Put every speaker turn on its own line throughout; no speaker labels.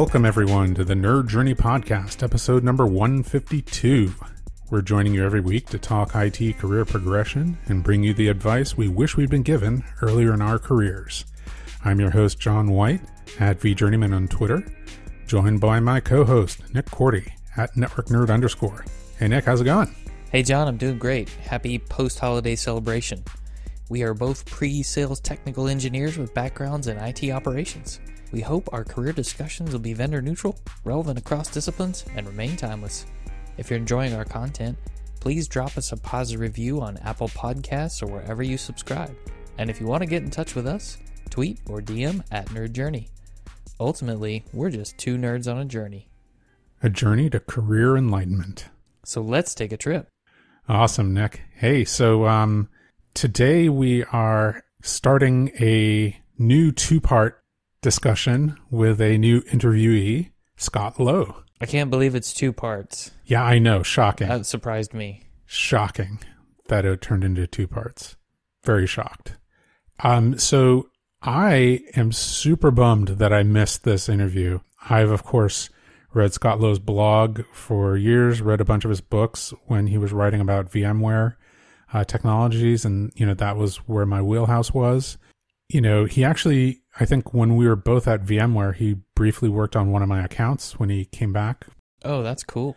Welcome, everyone, to the Nerd Journey Podcast, episode number 152. We're joining you every week to talk IT career progression and bring you the advice we wish we'd been given earlier in our careers. I'm your host, John White, at VJourneyman on Twitter, joined by my co host, Nick Korte, at Network Nerd underscore. Hey, Nick, how's it going?
Hey, John, I'm doing great. Happy post holiday celebration. We are both pre sales technical engineers with backgrounds in IT operations. We hope our career discussions will be vendor neutral, relevant across disciplines, and remain timeless. If you're enjoying our content, please drop us a positive review on Apple Podcasts or wherever you subscribe. And if you want to get in touch with us, tweet or DM at Nerd Journey. Ultimately, we're just two nerds on a journey.
A journey to career enlightenment.
So let's take a trip.
Awesome, Nick. Hey, so um, today we are starting a new two part discussion with a new interviewee, Scott Lowe.
I can't believe it's two parts.
Yeah, I know. Shocking.
That surprised me.
Shocking that it turned into two parts. Very shocked. Um, so I am super bummed that I missed this interview. I've, of course, read Scott Lowe's blog for years, read a bunch of his books when he was writing about VMware uh, technologies, and, you know, that was where my wheelhouse was. You know, he actually I think when we were both at VMware, he briefly worked on one of my accounts when he came back.
Oh, that's cool.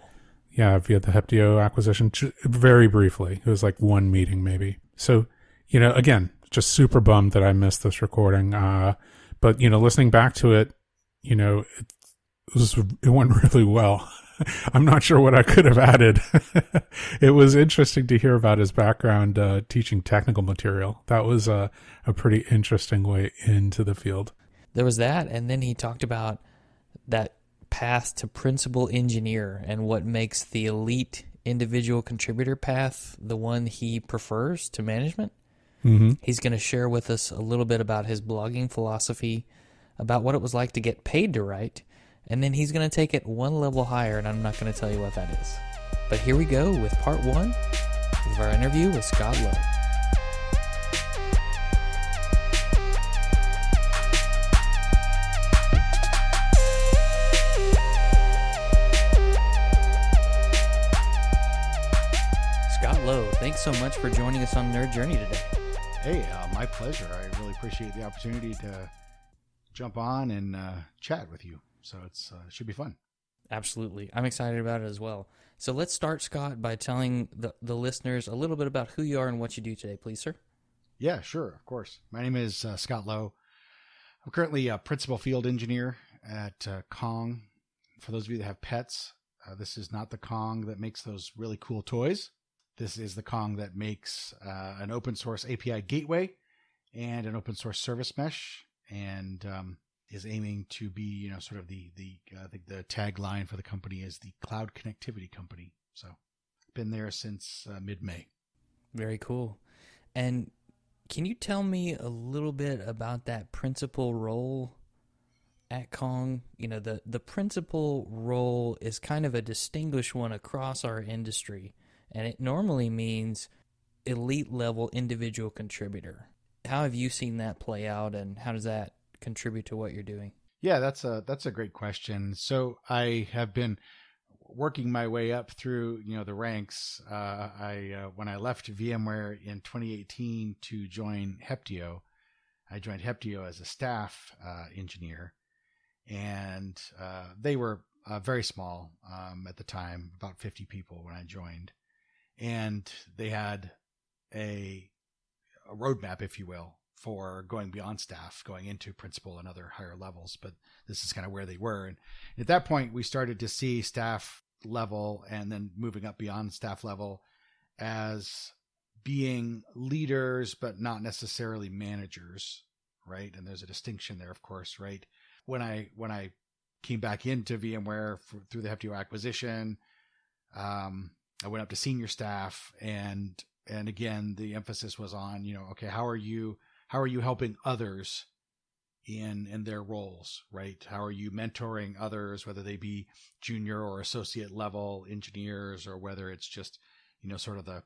Yeah, via the Heptio acquisition, very briefly. It was like one meeting, maybe. So, you know, again, just super bummed that I missed this recording. Uh, but you know, listening back to it, you know, it, it was it went really well. I'm not sure what I could have added. it was interesting to hear about his background uh, teaching technical material. That was a, a pretty interesting way into the field.
There was that, and then he talked about that path to principal engineer and what makes the elite individual contributor path the one he prefers to management.
Mm-hmm.
He's going to share with us a little bit about his blogging philosophy, about what it was like to get paid to write, and then he's going to take it one level higher, and I'm not going to tell you what that is. But here we go with part one of our interview with Scott Lowe. Scott Lowe, thanks so much for joining us on Nerd Journey today.
Hey, uh, my pleasure. I really appreciate the opportunity to jump on and uh, chat with you. So it's uh, it should be fun.
Absolutely. I'm excited about it as well. So let's start, Scott, by telling the, the listeners a little bit about who you are and what you do today, please, sir.
Yeah, sure, of course. My name is uh, Scott Lowe. I'm currently a principal field engineer at uh, Kong. For those of you that have pets, uh, this is not the Kong that makes those really cool toys. This is the Kong that makes uh, an open source API gateway and an open source service mesh. And um, is aiming to be, you know, sort of the the uh, I think the tagline for the company is the cloud connectivity company. So, been there since uh, mid May.
Very cool. And can you tell me a little bit about that principal role at Kong? You know, the the principal role is kind of a distinguished one across our industry, and it normally means elite level individual contributor. How have you seen that play out, and how does that contribute to what you're doing?
Yeah, that's a that's a great question. So I have been working my way up through you know the ranks. Uh, I uh, when I left VMware in 2018 to join Heptio, I joined Heptio as a staff uh, engineer, and uh, they were uh, very small um, at the time, about 50 people when I joined, and they had a, a roadmap, if you will, for going beyond staff, going into principal and other higher levels. But this is kind of where they were. And at that point, we started to see staff level and then moving up beyond staff level as being leaders, but not necessarily managers, right? And there's a distinction there, of course, right? When I when I came back into VMware for, through the Heptio acquisition, um, I went up to senior staff, and and again, the emphasis was on, you know, okay, how are you how are you helping others in in their roles right how are you mentoring others whether they be junior or associate level engineers or whether it's just you know sort of the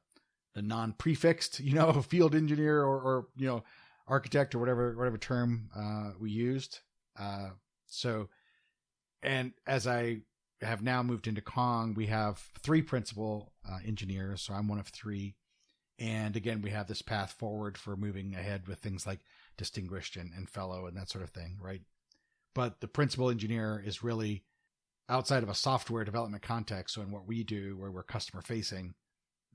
the non-prefixed you know field engineer or, or you know architect or whatever whatever term uh, we used uh, so and as I have now moved into Kong, we have three principal uh, engineers. So I'm one of three. And again, we have this path forward for moving ahead with things like distinguished and, and fellow and that sort of thing, right? But the principal engineer is really outside of a software development context. So in what we do, where we're customer facing,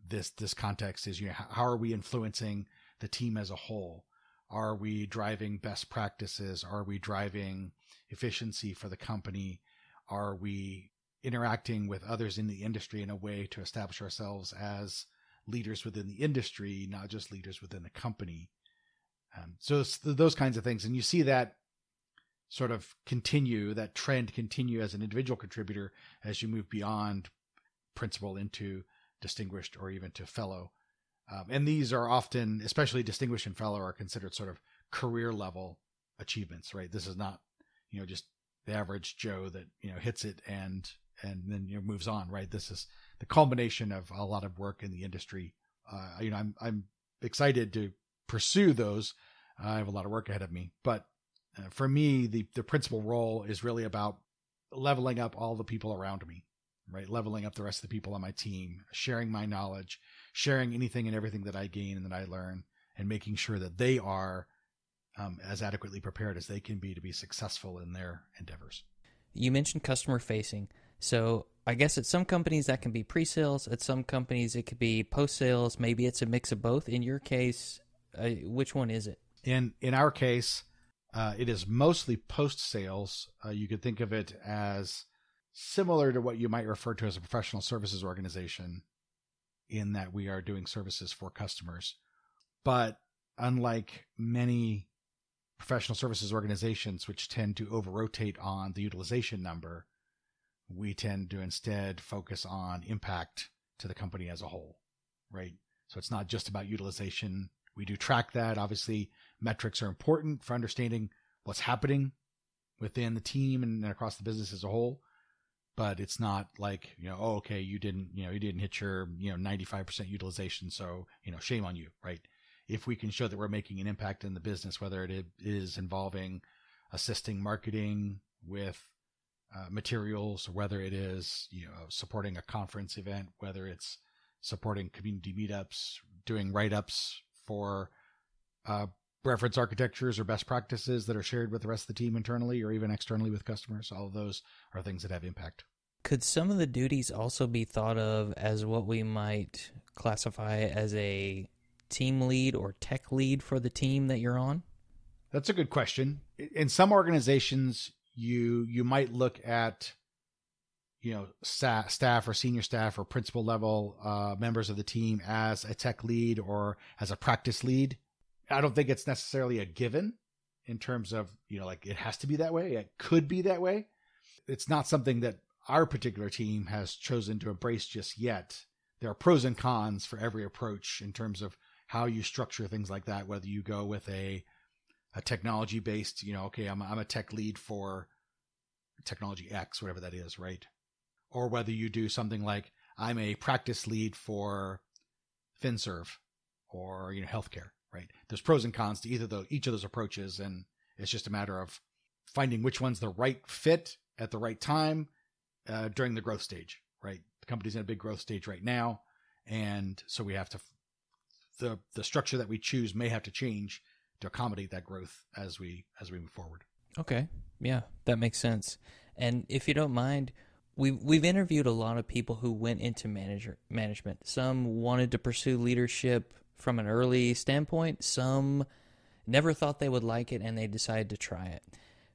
this this context is you know how are we influencing the team as a whole? Are we driving best practices? Are we driving efficiency for the company? Are we interacting with others in the industry in a way to establish ourselves as leaders within the industry, not just leaders within the company? Um, so those kinds of things, and you see that sort of continue, that trend continue as an individual contributor as you move beyond principal into distinguished or even to fellow. Um, and these are often, especially distinguished and fellow, are considered sort of career level achievements, right? This is not, you know, just the average Joe that you know hits it and and then you know moves on, right? This is the culmination of a lot of work in the industry. Uh, you know, I'm I'm excited to pursue those. I have a lot of work ahead of me, but uh, for me, the the principal role is really about leveling up all the people around me, right? Leveling up the rest of the people on my team, sharing my knowledge, sharing anything and everything that I gain and that I learn, and making sure that they are um, as adequately prepared as they can be to be successful in their endeavors.
You mentioned customer facing. So I guess at some companies that can be pre sales, at some companies it could be post sales. Maybe it's a mix of both. In your case, uh, which one is it?
In in our case, uh, it is mostly post sales. Uh, you could think of it as similar to what you might refer to as a professional services organization, in that we are doing services for customers. But unlike many professional services organizations, which tend to over rotate on the utilization number, we tend to instead focus on impact to the company as a whole, right? So it's not just about utilization. We do track that. Obviously, metrics are important for understanding what's happening within the team and across the business as a whole. But it's not like, you know, oh, okay, you didn't, you know, you didn't hit your, you know, 95% utilization. So, you know, shame on you, right? if we can show that we're making an impact in the business, whether it is involving assisting marketing with uh, materials, whether it is you know supporting a conference event, whether it's supporting community meetups, doing write ups for uh, reference architectures or best practices that are shared with the rest of the team internally or even externally with customers. All of those are things that have impact.
Could some of the duties also be thought of as what we might classify as a team lead or tech lead for the team that you're on?
That's a good question. In some organizations, you you might look at you know staff, staff or senior staff or principal level uh, members of the team as a tech lead or as a practice lead. I don't think it's necessarily a given in terms of you know like it has to be that way. It could be that way. It's not something that our particular team has chosen to embrace just yet. There are pros and cons for every approach in terms of how you structure things like that, whether you go with a a technology based, you know, okay, I'm I'm a tech lead for technology X, whatever that is, right? Or whether you do something like I'm a practice lead for FinServe or you know healthcare, right? There's pros and cons to either the each of those approaches, and it's just a matter of finding which one's the right fit at the right time uh, during the growth stage, right? The company's in a big growth stage right now, and so we have to the the structure that we choose may have to change to accommodate that growth as we as we move forward.
Okay. Yeah, that makes sense. And if you don't mind, we've we've interviewed a lot of people who went into manager management. Some wanted to pursue leadership from an early standpoint. Some never thought they would like it and they decided to try it.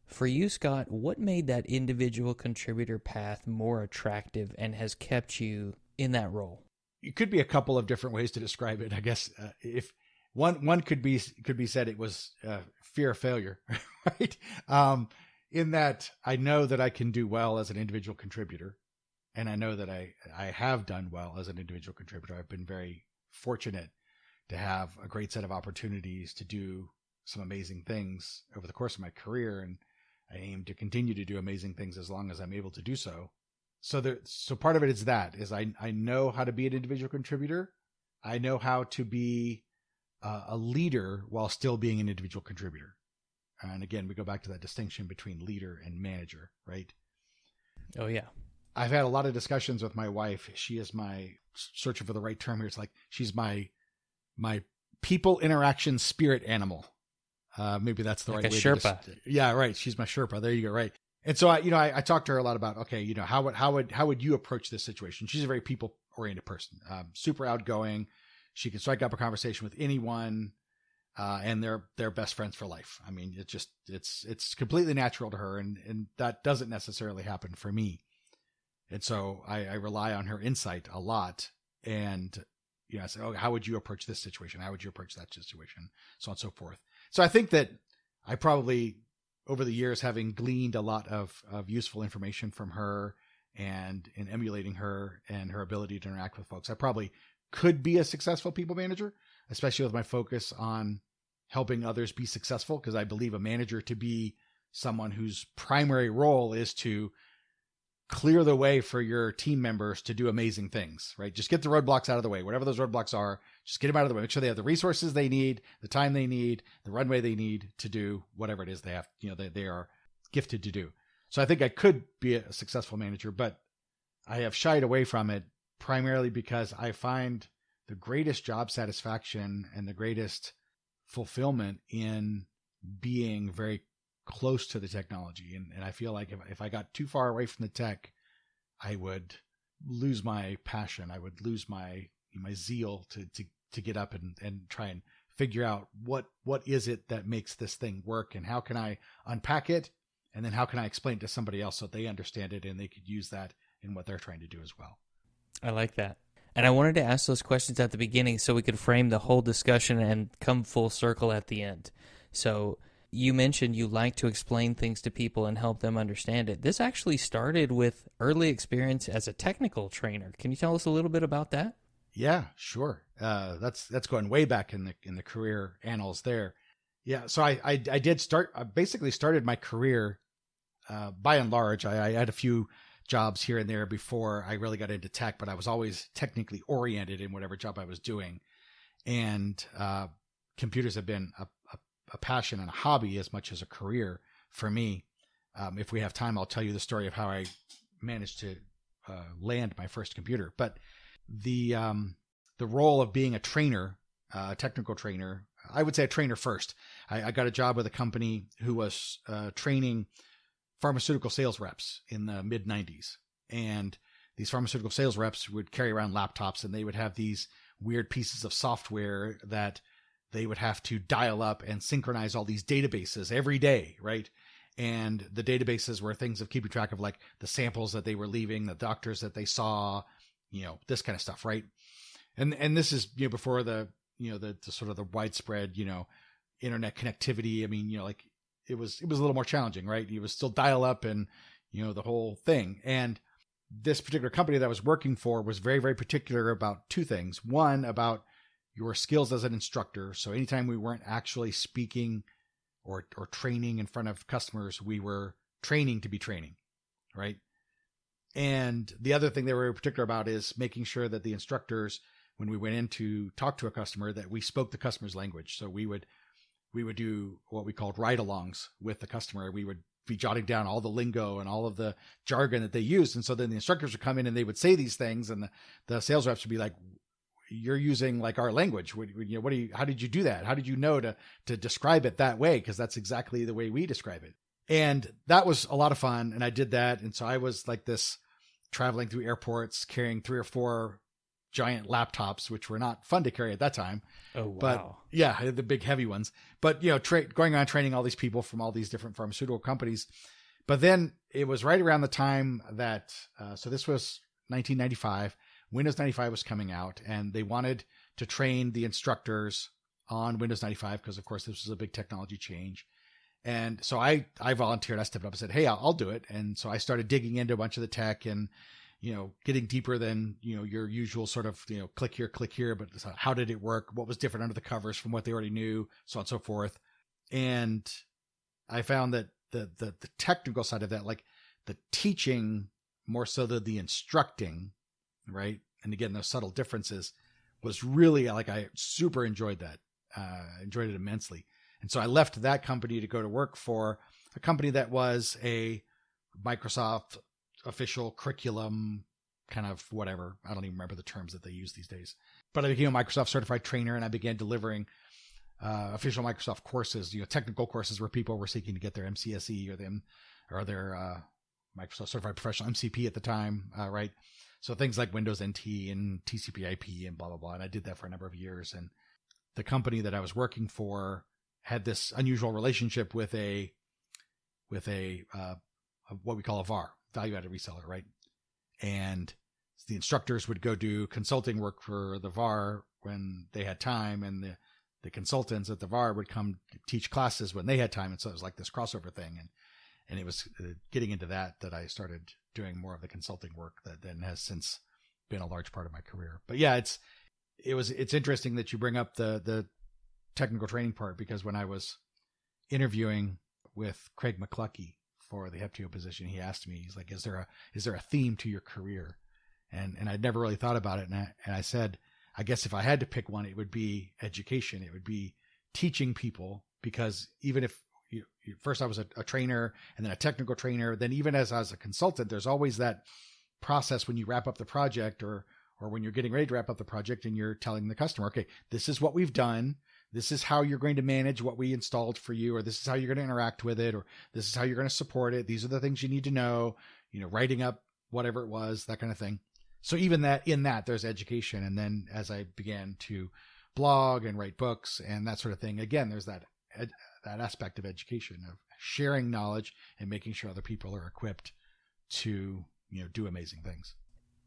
For you, Scott, what made that individual contributor path more attractive and has kept you in that role?
it could be a couple of different ways to describe it. I guess uh, if one one could be could be said it was uh, fear of failure, right? Um, in that I know that I can do well as an individual contributor, and I know that I I have done well as an individual contributor. I've been very fortunate to have a great set of opportunities to do some amazing things over the course of my career, and I aim to continue to do amazing things as long as I'm able to do so so there so part of it is that is i i know how to be an individual contributor i know how to be uh, a leader while still being an individual contributor and again we go back to that distinction between leader and manager right
Oh yeah.
I've had a lot of discussions with my wife. She is my searching for the right term here. It's like she's my my people interaction spirit animal. Uh, maybe that's the
Like
right
a
way.
Sherpa.
To yeah, right. She's my Sherpa. There you go. Right. And so I, you know, I, I talked to her a lot about okay, you know, how would how would how would you approach this situation? She's a very people oriented person, um, super outgoing. She can strike up a conversation with anyone, uh, and they're they're best friends for life. I mean, it just it's it's completely natural to her, and and that doesn't necessarily happen for me. And so I, I rely on her insight a lot. And you know, I say, oh, how would you approach this situation? How would you approach that situation? So on and so forth. So I think that I probably over the years having gleaned a lot of, of useful information from her and in emulating her and her ability to interact with folks, I probably could be a successful people manager, especially with my focus on helping others be successful. Because I believe a manager to be someone whose primary role is to clear the way for your team members to do amazing things, right? Just get the roadblocks out of the way, whatever those roadblocks are, just get them out of the way. Make sure they have the resources they need, the time they need, the runway they need to do whatever it is they have, you know, they, they are gifted to do. So I think I could be a successful manager, but I have shied away from it primarily because I find the greatest job satisfaction and the greatest fulfillment in being very close to the technology. And, and I feel like if, if I got too far away from the tech, I would lose my passion. I would lose my, my zeal to, to, to get up and, and try and figure out what, what is it that makes this thing work and how can I unpack it? And then how can I explain it to somebody else so they understand it and they could use that in what they're trying to do as well.
I like that. And I wanted to ask those questions at the beginning so we could frame the whole discussion and come full circle at the end. So you mentioned you like to explain things to people and help them understand it. This actually started with early experience as a technical trainer. Can you tell us a little bit about that?
Yeah, sure. Uh, that's that's going way back in the in the career annals there. Yeah, so I I, I did start. I basically started my career. Uh, by and large, I, I had a few jobs here and there before I really got into tech, but I was always technically oriented in whatever job I was doing. And uh, computers have been a, a, a, passion and a hobby as much as a career for me. Um, if we have time, I'll tell you the story of how I managed to uh, land my first computer. But the um, the role of being a trainer, uh, a technical trainer, I would say a trainer first. I, I got a job with a company who was uh, training pharmaceutical sales reps in the mid 90s. And these pharmaceutical sales reps would carry around laptops and they would have these weird pieces of software that they would have to dial up and synchronize all these databases every day, right? And the databases were things of keeping track of like the samples that they were leaving, the doctors that they saw, you know, this kind of stuff, right? And and this is you know before the you know the, the sort of the widespread you know internet connectivity. I mean, you know, like it was it was a little more challenging, right? You was still dial up and you know the whole thing. And this particular company that I was working for was very very particular about two things. One about your skills as an instructor. So anytime we weren't actually speaking or or training in front of customers, we were training to be training, right? And the other thing they were particular about is making sure that the instructors, when we went in to talk to a customer, that we spoke the customer's language. So we would we would do what we called ride-alongs with the customer. We would be jotting down all the lingo and all of the jargon that they used, and so then the instructors would come in and they would say these things, and the, the sales reps would be like, "You're using like our language. What, you know, what do you? How did you do that? How did you know to to describe it that way? Because that's exactly the way we describe it." And that was a lot of fun, and I did that, and so I was like this traveling through airports carrying three or four giant laptops, which were not fun to carry at that time.
Oh wow!
But yeah, the big heavy ones. But you know, tra- going around training all these people from all these different pharmaceutical companies. But then it was right around the time that uh, so this was 1995. Windows 95 was coming out, and they wanted to train the instructors on Windows 95 because, of course, this was a big technology change. And so I I volunteered. I stepped up and said, "Hey, I'll, I'll do it." And so I started digging into a bunch of the tech and you know, getting deeper than, you know, your usual sort of, you know, click here, click here, but how did it work? What was different under the covers from what they already knew, so on and so forth. And I found that the, the, the technical side of that, like the teaching more so than the instructing, right? And again, those subtle differences was really like, I super enjoyed that, uh, enjoyed it immensely. And so I left that company to go to work for a company that was a Microsoft official curriculum, kind of whatever. I don't even remember the terms that they use these days. But I became a Microsoft certified trainer and I began delivering uh, official Microsoft courses, you know, technical courses where people were seeking to get their MCSE or them or their uh, Microsoft Certified Professional MCP at the time, uh, right? So things like Windows NT and TCP/IP and blah blah blah. And I did that for a number of years. And the company that I was working for had this unusual relationship with a with a, uh, a what we call a VAR, value added reseller, right? And the instructors would go do consulting work for the VAR when they had time, and the the consultants at the VAR would come teach classes when they had time, and so it was like this crossover thing, and and it was uh, getting into that that I started doing more of the consulting work that then has since been a large part of my career. But yeah, it's it was it's interesting that you bring up the the technical training part because when I was interviewing with Craig McLuckie for the Heptio position, he asked me, he's like, "Is there a is there a theme to your career?" And and I'd never really thought about it, and I, and I said, I guess if I had to pick one, it would be education. It would be teaching people because even if you, you, first I was a, a, trainer and then a technical trainer, then even as, as a consultant, there's always that process when you wrap up the project or or when you're getting ready to wrap up the project and you're telling the customer, okay, this is what we've done. This is how you're going to manage what we installed for you, or this is how you're going to interact with it, or this is how you're going to support it. These are the things you need to know, you know, writing up whatever it was, that kind of thing so even that in that there's education and then as i began to blog and write books and that sort of thing again there's that ed, that aspect of education of sharing knowledge and making sure other people are equipped to you know do amazing things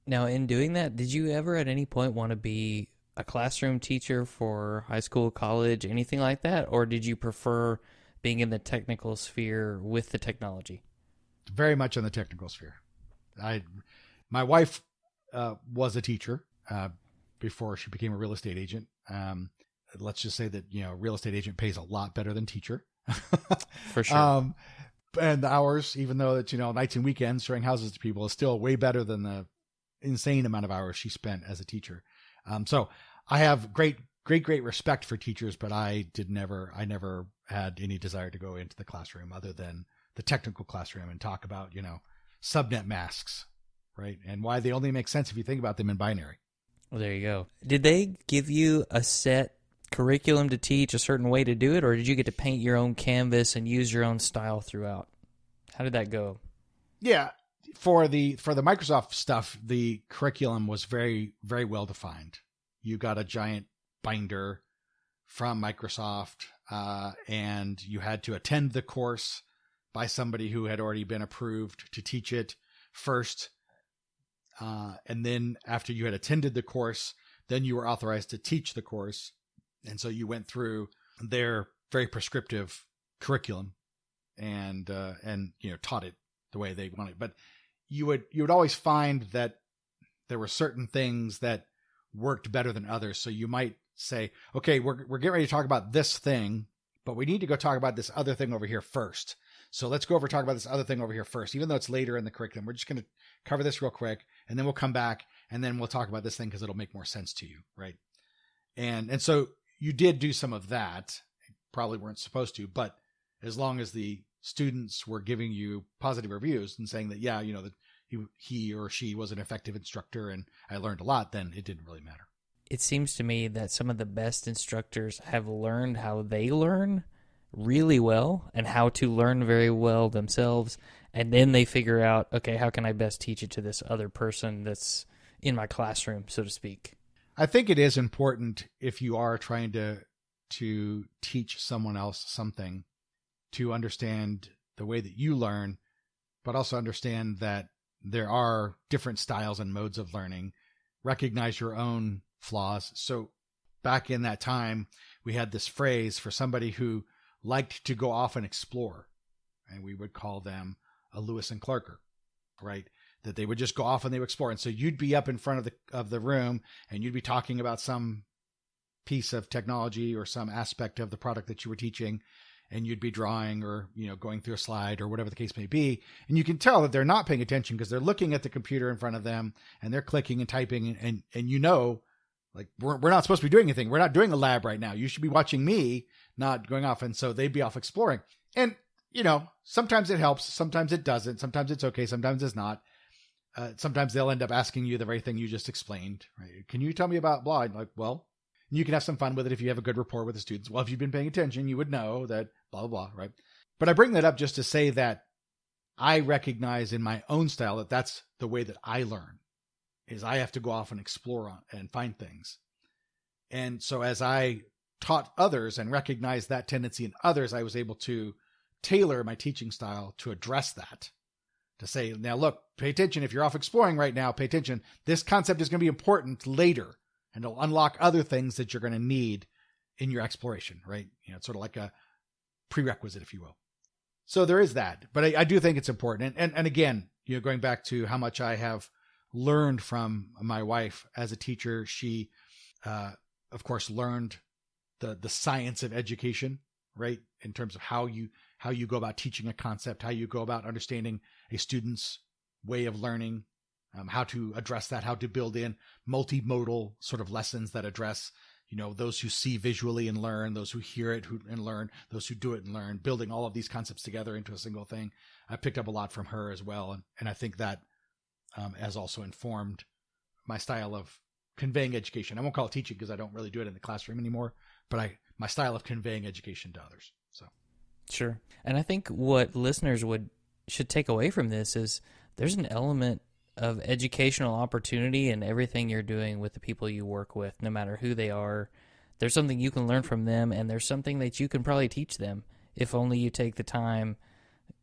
now in doing that did you ever at any point want to be a classroom teacher for high school college anything like that or did you prefer being in the technical sphere with the technology
very much in the technical sphere i my wife uh, was a teacher uh, before she became a real estate agent. Um, let's just say that you know, real estate agent pays a lot better than teacher.
For sure.
Um, and the hours, even though it's you know nights and weekends showing houses to people, is still way better than the insane amount of hours she spent as a teacher. Um, so I have great, great, great respect for teachers, but I did never, I never had any desire to go into the classroom other than the technical classroom and talk about you know subnet masks right? And why they only make sense if you think about them in binary.
Well, there you go. Did they give you a set curriculum to teach, a certain way to do it, or did you get to paint your own canvas and use your own style throughout? How did that go?
Yeah, for the for the Microsoft stuff, the curriculum was very very well defined. You got a giant binder from Microsoft, uh, and you had to attend the course by somebody who had already been approved to teach it first uh, and then after you had attended the course, then you were authorized to teach the course. And so you went through their very prescriptive curriculum and, uh, and, you know, taught it the way they wanted. But you would, you would always find that there were certain things that worked better than others. So you might say, okay, we're, we're getting ready to talk about this thing, but we need to go talk about this other thing over here first. So let's go over talk about this other thing over here first, even though it's later in the curriculum. We're just going to cover this real quick, and then we'll come back and then we'll talk about this thing because it'll make more sense to you, right? And and so you did do some of that. Probably weren't supposed to, but as long as the students were giving you positive reviews and saying that yeah, you know that he he or she was an effective instructor and I learned a lot, then it didn't really matter.
It seems to me that some of the best instructors have learned how they learn really well and how to learn very well themselves and then they figure out okay how can i best teach it to this other person that's in my classroom so to speak
i think it is important if you are trying to to teach someone else something to understand the way that you learn but also understand that there are different styles and modes of learning recognize your own flaws so back in that time we had this phrase for somebody who liked to go off and explore and we would call them a Lewis and Clarker, right? That they would just go off and they would explore. And so you'd be up in front of the of the room and you'd be talking about some piece of technology or some aspect of the product that you were teaching and you'd be drawing or you know going through a slide or whatever the case may be and you can tell that they're not paying attention because they're looking at the computer in front of them and they're clicking and typing and and, and you know like we're, we're not supposed to be doing anything we're not doing a lab right now you should be watching me not going off and so they'd be off exploring and you know, sometimes it helps, sometimes it doesn't, sometimes it's okay, sometimes it's not. uh, sometimes they'll end up asking you the very thing you just explained. Right? Can you tell me about blah? Like, well, you can have some fun with it if you have a good rapport with the students. Well, if you've been paying attention, you would know that blah blah blah, right? But I bring that up just to say that I recognize in my own style that that's the way that I learn. Is I have to go off and explore and find things. And so as I taught others and recognized that tendency in others, I was able to tailor my teaching style to address that. To say, now look, pay attention. If you're off exploring right now, pay attention. This concept is going to be important later and it'll unlock other things that you're going to need in your exploration, right? You know, it's sort of like a prerequisite, if you will. So there is that, but I, I do think it's important. And, and, and again, you know, going back to how much I have learned from my wife as a teacher, she, uh, of course, learned the the science of education, right? In terms of how you how you go about teaching a concept, how you go about understanding a student's way of learning, um, how to address that, how to build in multimodal sort of lessons that address, you know, those who see visually and learn, those who hear it and learn, those who do it and learn, building all of these concepts together into a single thing. I picked up a lot from her as well, and and I think that um, has also informed my style of conveying education. I won't call it teaching because I don't really do it in the classroom anymore, but I my style of conveying education to others. So
sure. And I think what listeners would should take away from this is there's an element of educational opportunity in everything you're doing with the people you work with, no matter who they are. There's something you can learn from them and there's something that you can probably teach them if only you take the time,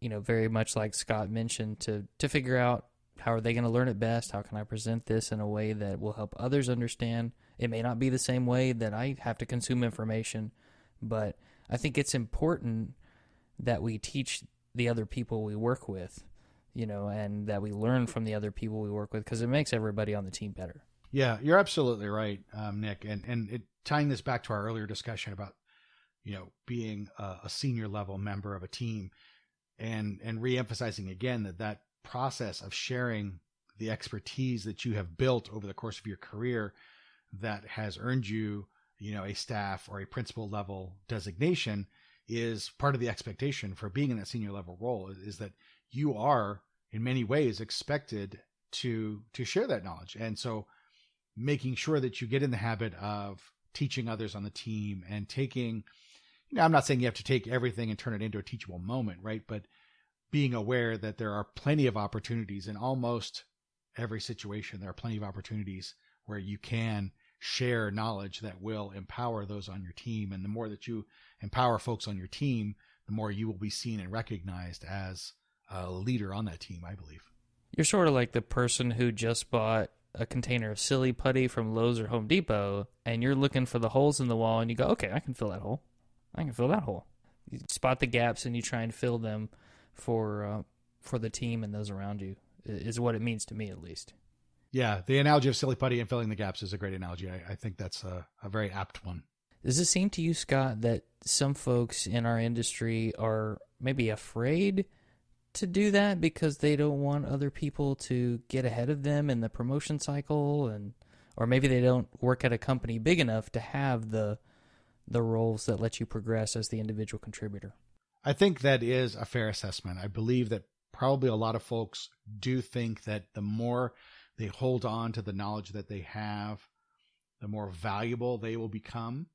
you know, very much like Scott mentioned to to figure out how are they going to learn it best? How can I present this in a way that will help others understand? It may not be the same way that I have to consume information, but I think it's important that we teach the other people we work with, you know, and that we learn from the other people we work with because it makes everybody on the team better.
Yeah, you're absolutely right, um, Nick. And and it, tying this back to our earlier discussion about you know being a, a senior level member of a team, and and reemphasizing again that that process of sharing the expertise that you have built over the course of your career that has earned you, you know, a staff or a principal level designation is part of the expectation for being in that senior level role is that you are in many ways expected to to share that knowledge. And so making sure that you get in the habit of teaching others on the team and taking you know, I'm not saying you have to take everything and turn it into a teachable moment, right? But being aware that there are plenty of opportunities in almost every situation. There are plenty of opportunities where you can share knowledge that will empower those on your team. And the more that you empower folks on your team, the more you will be seen and recognized as a leader on that team, I believe.
You're sort of like the person who just bought a container of silly putty from Lowe's or Home Depot, and you're looking for the holes in the wall, and you go, okay, I can fill that hole. I can fill that hole. You spot the gaps and you try and fill them for uh, for the team and those around you is what it means to me at least.
Yeah, the analogy of silly putty and filling the gaps is a great analogy. I, I think that's a, a very apt one.
Does it seem to you, Scott, that some folks in our industry are maybe afraid to do that because they don't want other people to get ahead of them in the promotion cycle and or maybe they don't work at a company big enough to have the the roles that let you progress as the individual contributor.
I think that is a fair assessment. I believe that probably a lot of folks do think that the more they hold on to the knowledge that they have, the more valuable they will become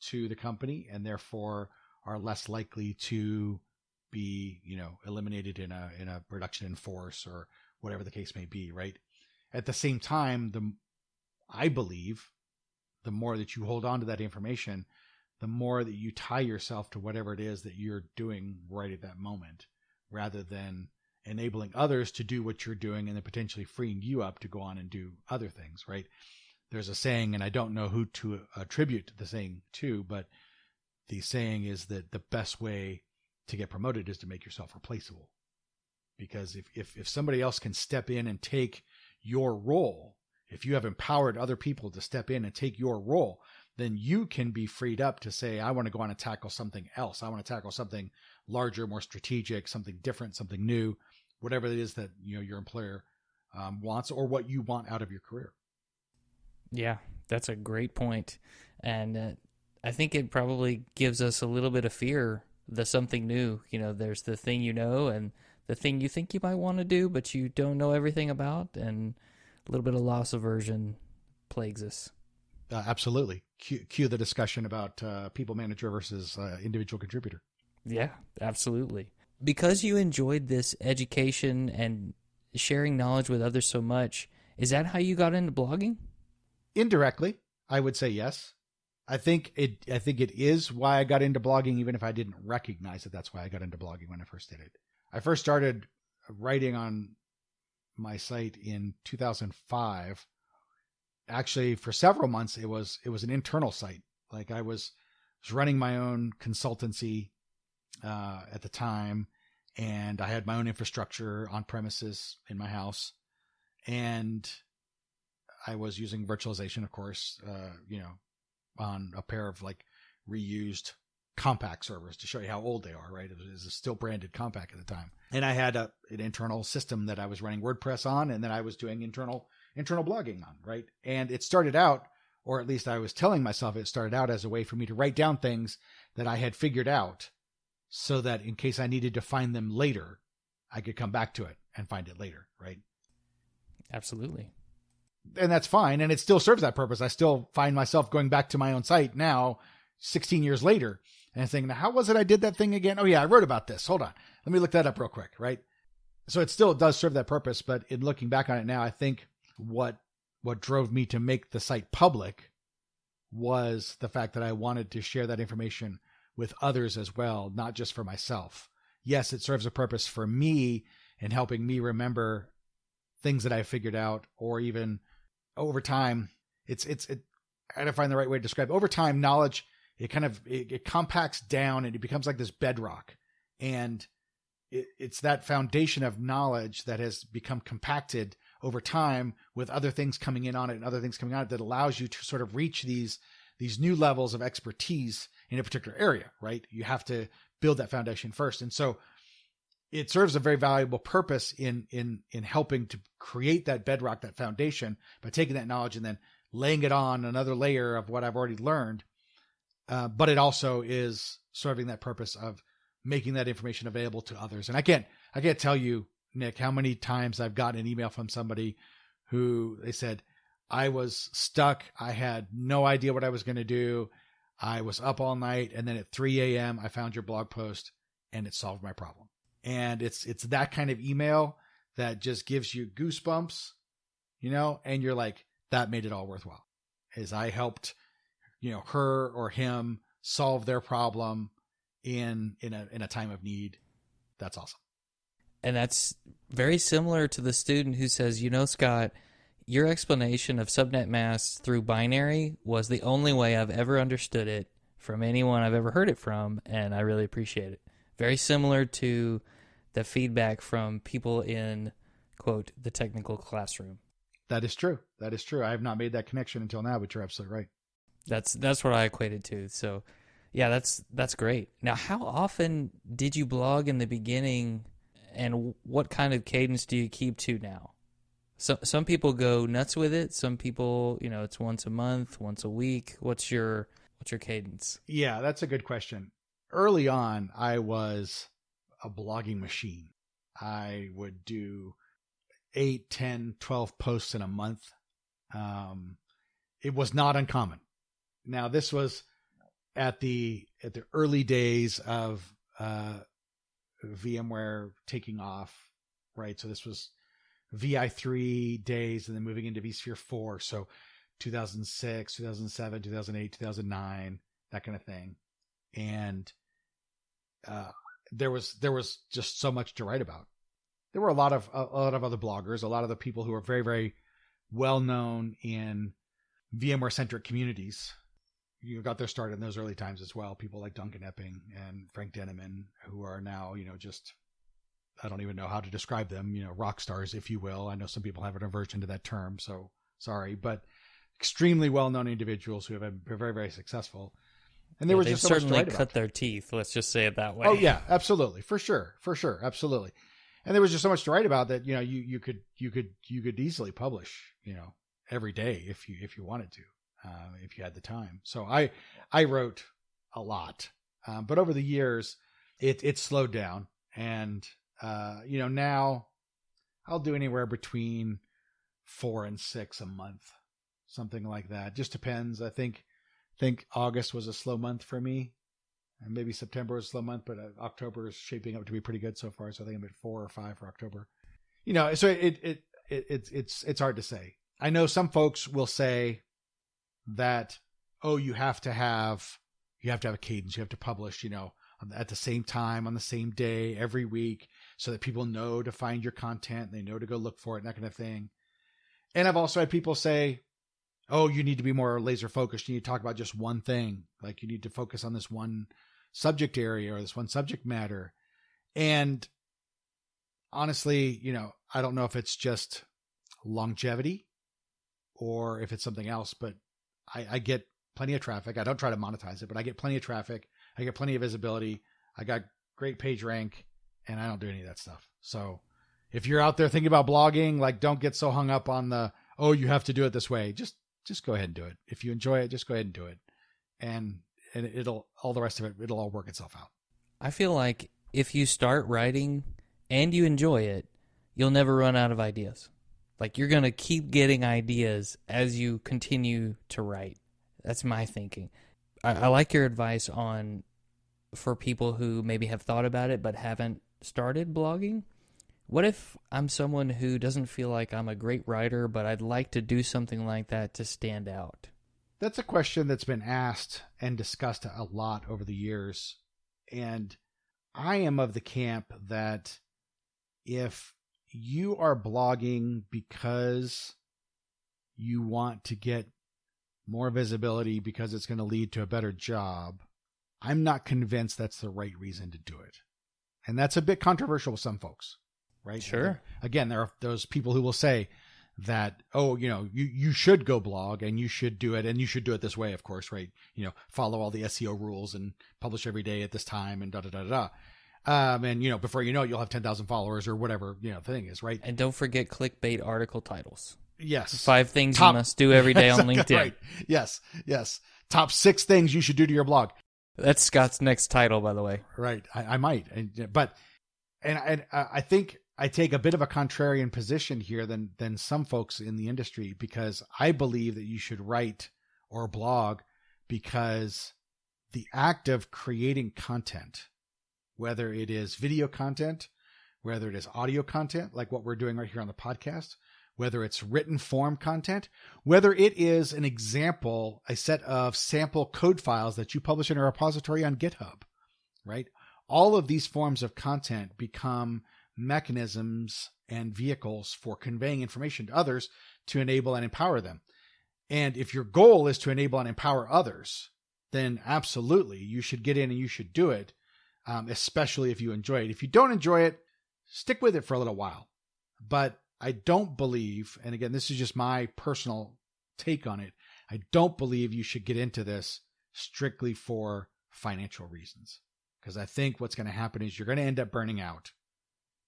to the company and therefore are less likely to be, you know, eliminated in a in a reduction in force or whatever the case may be, right? At the same time, the I believe the more that you hold on to that information, the more that you tie yourself to whatever it is that you're doing right at that moment, rather than enabling others to do what you're doing and then potentially freeing you up to go on and do other things, right? There's a saying, and I don't know who to attribute the saying to, but the saying is that the best way to get promoted is to make yourself replaceable. Because if, if, if somebody else can step in and take your role, if you have empowered other people to step in and take your role, then you can be freed up to say, I want to go on and tackle something else. I want to tackle something larger, more strategic, something different, something new, whatever it is that you know your employer um, wants or what you want out of your career.
Yeah, that's a great point, and uh, I think it probably gives us a little bit of fear. The something new, you know, there's the thing you know, and the thing you think you might want to do, but you don't know everything about, and a little bit of loss aversion plagues us.
Uh, absolutely. Cue, cue, the discussion about uh, people manager versus uh, individual contributor.
Yeah, absolutely. Because you enjoyed this education and sharing knowledge with others so much, is that how you got into blogging?
Indirectly, I would say yes. I think it. I think it is why I got into blogging, even if I didn't recognize that that's why I got into blogging when I first did it. I first started writing on my site in 2005 actually for several months it was it was an internal site. Like I was was running my own consultancy uh, at the time, and I had my own infrastructure on premises in my house, and I was using virtualization, of course, uh, you know, on a pair of like reused Compaq servers to show you how old they are, right? It was, still branded Compaq at the time. And I had a, an internal system that I was running WordPress on, and then I was doing internal internal blogging on, right? And it started out, or at least I was telling myself it started out as a way for me to write down things that I had figured out so that in case I needed to find them later, I could come back to it and find it later, right?
Absolutely.
And that's fine. And it still serves that purpose. I still find myself going back to my own site now, 16 years later, and thinking, how was it I did that thing again? Oh, yeah, I wrote about this. Hold on. Let me look that up real quick, right? So it still does serve that purpose. But in looking back on it now, I think what what drove me to make the site public was the fact that I wanted to share that information with others as well, not just for myself. Yes, it serves a purpose for me in helping me remember things that I figured out, or even over time, it's it's it. I gotta find the right way to describe. It. Over time, knowledge it kind of it, it compacts down and it becomes like this bedrock, and it, it's that foundation of knowledge that has become compacted over time with other things coming in on it and other things coming on it that allows you to sort of reach these these new levels of expertise in a particular area, right? You have to build that foundation first. And so it serves a very valuable purpose in in in helping to create that bedrock, that foundation by taking that knowledge and then laying it on another layer of what I've already learned. Uh, but it also is serving that purpose of making that information available to others. And I can't I can't tell you Nick, how many times I've gotten an email from somebody who they said, I was stuck. I had no idea what I was going to do. I was up all night. And then at 3 a.m., I found your blog post and it solved my problem. And it's, it's that kind of email that just gives you goosebumps, you know, and you're like, that made it all worthwhile as I helped, you know, her or him solve their problem in, in a, in a time of need. That's awesome.
And that's very similar to the student who says, you know, Scott, your explanation of subnet masks through binary was the only way I've ever understood it from anyone I've ever heard it from, and I really appreciate it. Very similar to the feedback from people in, quote, the technical classroom.
That is true. That is true. I have not made that connection until now, but you're absolutely right.
That's that's what I equated to. So, yeah, that's that's great. Now, how often did you blog in the beginning and what kind of cadence do you keep to now? So some people go nuts with it. Some people, you know, it's once a month, once a week. What's your what's your cadence?
Yeah, that's a good question. Early on, I was a blogging machine. I would do 8, 10, 12 posts in a month. Um, it was not uncommon. Now, this was at the at the early days of uh, VMware taking off, right? So this was VI3 days and then moving into vSphere 4. So 2006, 2007, 2008, 2009, that kind of thing. And uh, there was there was just so much to write about. There were a lot of a, a lot of other bloggers, a lot of the people who are very very well known in VMware centric communities you got their start in those early times as well. People like Duncan Epping and Frank Denneman, who are now, you know, just I don't even know how to describe them, you know, rock stars, if you will. I know some people have an aversion to that term, so sorry, but extremely well known individuals who have been very, very successful.
And there yeah, was just so certainly cut their teeth. Let's just say it that way.
Oh yeah, absolutely, for sure, for sure, absolutely. And there was just so much to write about that you know you you could you could you could easily publish you know every day if you if you wanted to uh, if you had the time. So I I wrote a lot, um, but over the years it it slowed down, and Uh, you know, now I'll do anywhere between four and six a month, something like that. Just depends. I think think August was a slow month for me, and maybe September was a slow month, but uh, October is shaping up to be pretty good so far. So I think I'm at four or five for October. You know, so it it, it it's it's it's hard to say. I know some folks will say that oh, you have to have you have to have a cadence, you have to publish, you know, at the same time on the same day every week so that people know to find your content, they know to go look for it, and that kind of thing. And I've also had people say, oh, you need to be more laser focused. You need to talk about just one thing. Like you need to focus on this one subject area or this one subject matter. And honestly, you know, I don't know if it's just longevity or if it's something else, but I, I get plenty of traffic. I don't try to monetize it, but I get plenty of traffic. I get plenty of visibility. I got great page rank and I don't do any of that stuff. So if you're out there thinking about blogging, like don't get so hung up on the, oh, you have to do it this way. Just just go ahead and do it. If you enjoy it, just go ahead and do it. And and it'll all the rest of it, it'll all work itself out.
I feel like if you start writing and you enjoy it, you'll never run out of ideas. Like you're going to keep getting ideas as you continue to write. That's my thinking. I, I, like your advice on for people who maybe have thought about it but haven't started blogging. What if I'm someone who doesn't feel like I'm a great writer, but I'd like to do something like that to stand out?
That's a question that's been asked and discussed a lot over the years. And I am of the camp that if you are blogging because you want to get more visibility because it's going to lead to a better job, I'm not convinced that's the right reason to do it. And that's a bit controversial with some folks right?
Sure.
Again, there are those people who will say that, oh, you know, you, you should go blog and you should do it and you should do it this way, of course, right? You know, follow all the SEO rules and publish every day at this time and da da da da. Um, and you know, before you know it, you'll have ten thousand followers or whatever you know the thing is, right?
And don't forget clickbait article titles.
Yes,
five things Top, you must do every day on LinkedIn. Right.
Yes, yes. Top six things you should do to your blog.
That's Scott's next title, by the way.
Right, I, I might, and, but and, and I think I take a bit of a contrarian position here than than some folks in the industry because I believe that you should write or blog because the act of creating content, whether it is video content, whether it is audio content, like what we're doing right here on the podcast, whether it's written form content, whether it is an example, a set of sample code files that you publish in a repository on GitHub, right? All of these forms of content become mechanisms and vehicles for conveying information to others to enable and empower them. And if your goal is to enable and empower others, then absolutely you should get in and you should do it, um, especially if you enjoy it. If you don't enjoy it, stick with it for a little while. But I don't believe, and again, this is just my personal take on it, I don't believe you should get into this strictly for financial reasons. Because I think what's going to happen is you're going to end up burning out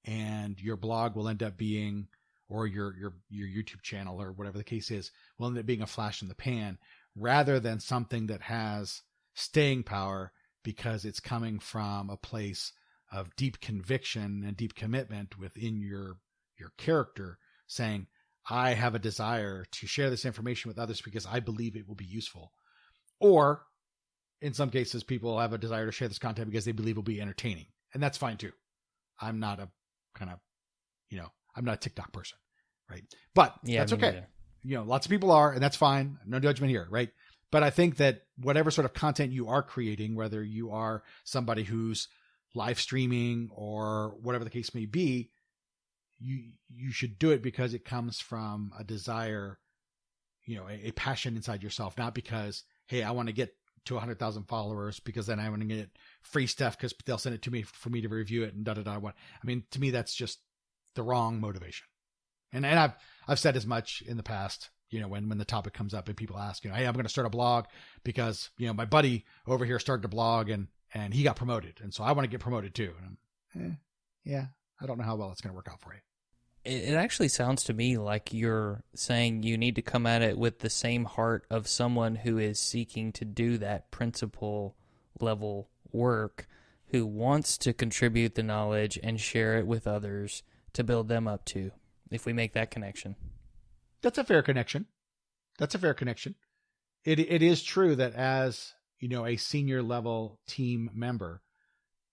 and your blog will end up being or your your your YouTube channel or whatever the case is will end up being a flash in the pan rather than something that has staying power because it's coming from a place of deep conviction and deep commitment within your your character saying I have a desire to share this information with others because I believe it will be useful. Or in some cases people have a desire to share this content because they believe it will be entertaining and that's fine too. I'm not a kind of, you know, I'm not a TikTok person, right? But yeah, that's okay. Neither. You know, lots of people are, and that's fine. No judgment here, right? But I think that whatever sort of content you are creating, whether you are somebody who's live streaming or whatever the case may be, you you should do it because it comes from a desire, you know, a, a passion inside yourself, not because hey, I want to get to 100,000 followers because then I'm going to get free stuff because they'll send it to me for me to review it and da da da. What I mean to me, that's just the wrong motivation. And and I've I've said as much in the past. You know, when when the topic comes up and people ask, you know, hey, I'm going to start a blog because you know my buddy over here started a blog and and he got promoted, and so I want to get promoted too. And I'm, eh, yeah, I don't know how well it's going to work out for you
it actually sounds to me like you're saying you need to come at it with the same heart of someone who is seeking to do that principal level work who wants to contribute the knowledge and share it with others to build them up too, if we make that connection.
That's a fair connection. That's a fair connection. It it is true that as, you know, a senior level team member,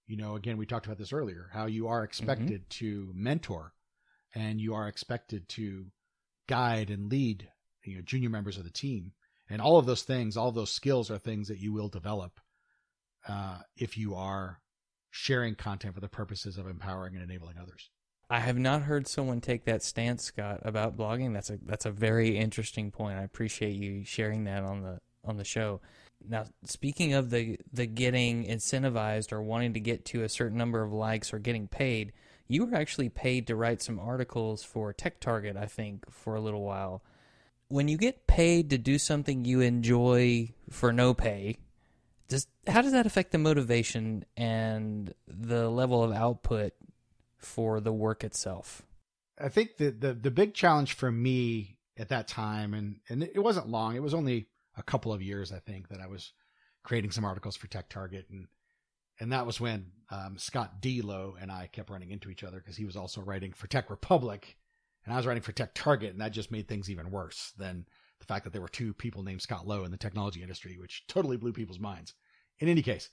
you know, again, we talked about this earlier, how you are expected mm-hmm. to mentor and you are expected to guide and lead, you know, junior members of the team. And all of those things, all those skills are things that you will develop uh, if you are sharing content for the purposes of empowering and enabling others.
I have not heard someone take that stance, Scott, about blogging. That's a that's a very interesting point. I appreciate you sharing that on the on the show. Now, speaking of the the getting incentivized or wanting to get to a certain number of likes or getting paid, you were actually paid to write some articles for Tech Target, I think, for a little while. When you get paid to do something you enjoy for no pay, does how does that affect the motivation and the level of output for the work itself?
I think the the, the big challenge for me at that time, and and it wasn't long. It was only a couple of years, I think, that I was creating some articles for Tech Target, and and that was when um, Scott D. Lowe and I kept running into each other because he was also writing for Tech Republic, and I was writing for Tech Target, and that just made things even worse than the fact that there were two people named Scott Lowe in the technology industry, which totally blew people's minds. In any case,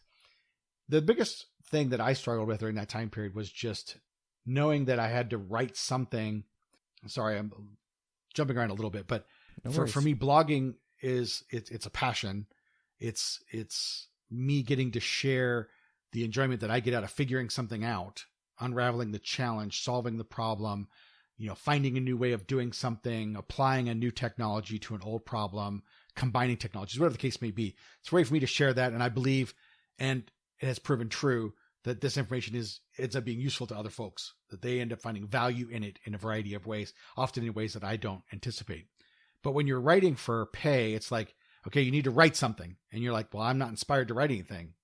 the biggest thing that I struggled with during that time period was just knowing that I had to write something. Sorry, I'm jumping around a little bit, but no for, for me, blogging is it's it's a passion. It's it's me getting to share the enjoyment that I get out of figuring something out, unraveling the challenge, solving the problem, you know, finding a new way of doing something, applying a new technology to an old problem, combining technologies, whatever the case may be. It's a way for me to share that. And I believe, and it has proven true, that this information is ends up being useful to other folks, that they end up finding value in it in a variety of ways, often in ways that I don't anticipate. But when you're writing for pay, it's like, okay, you need to write something. And you're like, well, I'm not inspired to write anything.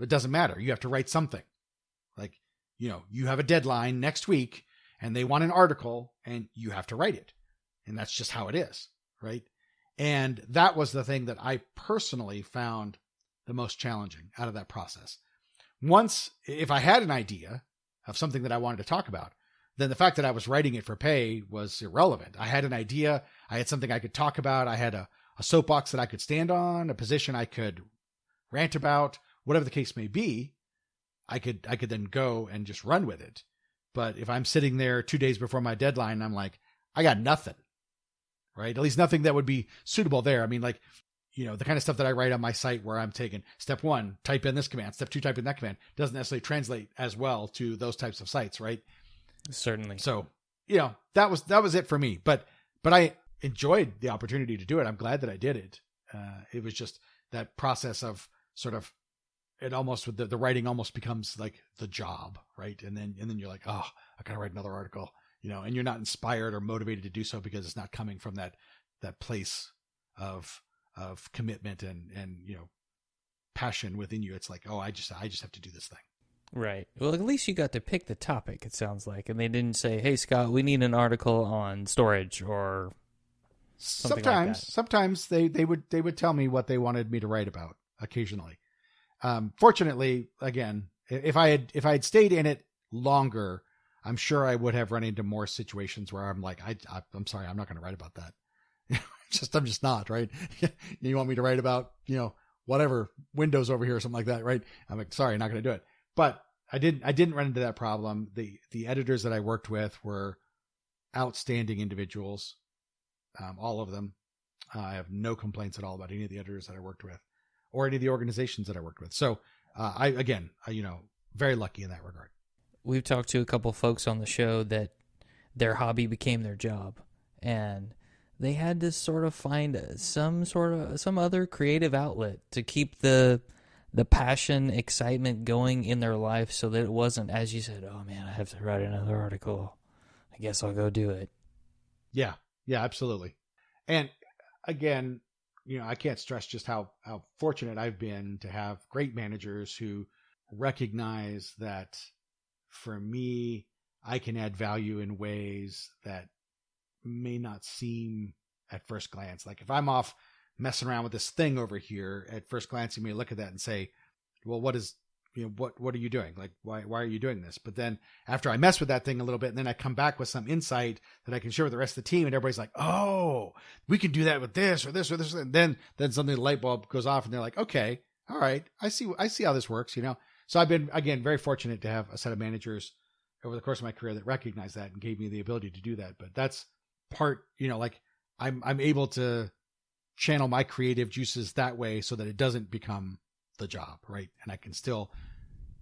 It doesn't matter. You have to write something. Like, you know, you have a deadline next week and they want an article and you have to write it. And that's just how it is. Right. And that was the thing that I personally found the most challenging out of that process. Once, if I had an idea of something that I wanted to talk about, then the fact that I was writing it for pay was irrelevant. I had an idea, I had something I could talk about, I had a, a soapbox that I could stand on, a position I could rant about, whatever the case may be. I could I could then go and just run with it. But if I'm sitting there two days before my deadline, I'm like, I got nothing right? At least nothing that would be suitable there. I mean, like, you know, the kind of stuff that I write on my site where I'm taking step one, type in this command, step two, type in that command doesn't necessarily translate as well to those types of sites, right?
Certainly.
So, you know, that was, that was it for me. But, but I enjoyed the opportunity to do it. I'm glad that I did it. Uh, it was just that process of sort of, it almost with the, the writing almost becomes like the job, right? And then, and then you're like, oh, I gotta write another article you know, and you're not inspired or motivated to do so because it's not coming from that that place of of commitment and and you know passion within you. It's like, oh, I just I just have to do this thing.
Right. Well, at least you got to pick the topic. It sounds like, and they didn't say, "Hey, Scott, we need an article on storage," or
sometimes.
Like
sometimes they they would they would tell me what they wanted me to write about. Occasionally, um, fortunately, again, if I had if I had stayed in it longer, I'm sure I would have run into more situations where I'm like, I, I am sorry, I'm not going to write about that. just I'm just not right. you want me to write about you know whatever Windows over here or something like that, right? I'm like, sorry, not going to do it. But I didn't I didn't run into that problem. The the editors that I worked with were outstanding individuals, um, all of them. Uh, I have no complaints at all about any of the editors that I worked with, or any of the organizations that I worked with. So uh, I again, I, you know, very lucky in that regard.
We've talked to a couple folks on the show that their hobby became their job and they had to sort of find some sort of some other creative outlet to keep the the passion excitement going in their life so that it wasn't as you said oh man i have to write another article. I guess i'll go do it.
Yeah. Yeah absolutely. And again you know i can't stress just how how fortunate i've been to have great managers who recognize that for me, I can add value in ways that may not seem at first glance. Like if I'm off messing around with this thing over here, at first glance, you may look at that and say, well, what is, you know, what what are you doing? Like, why why are you doing this? But then after I mess with that thing a little bit, and then I come back with some insight that I can share with the rest of the team, and everybody's like, oh, we can do that with this or this or this, and then then suddenly the light bulb goes off, and they're like, okay, all right, I see I see how this works, you know. So I've been again very fortunate to have a set of managers over the course of my career that recognized that and gave me the ability to do that. But that's part, you know, like I'm I'm able to channel my creative juices that way so that it doesn't become the job, right? And I can still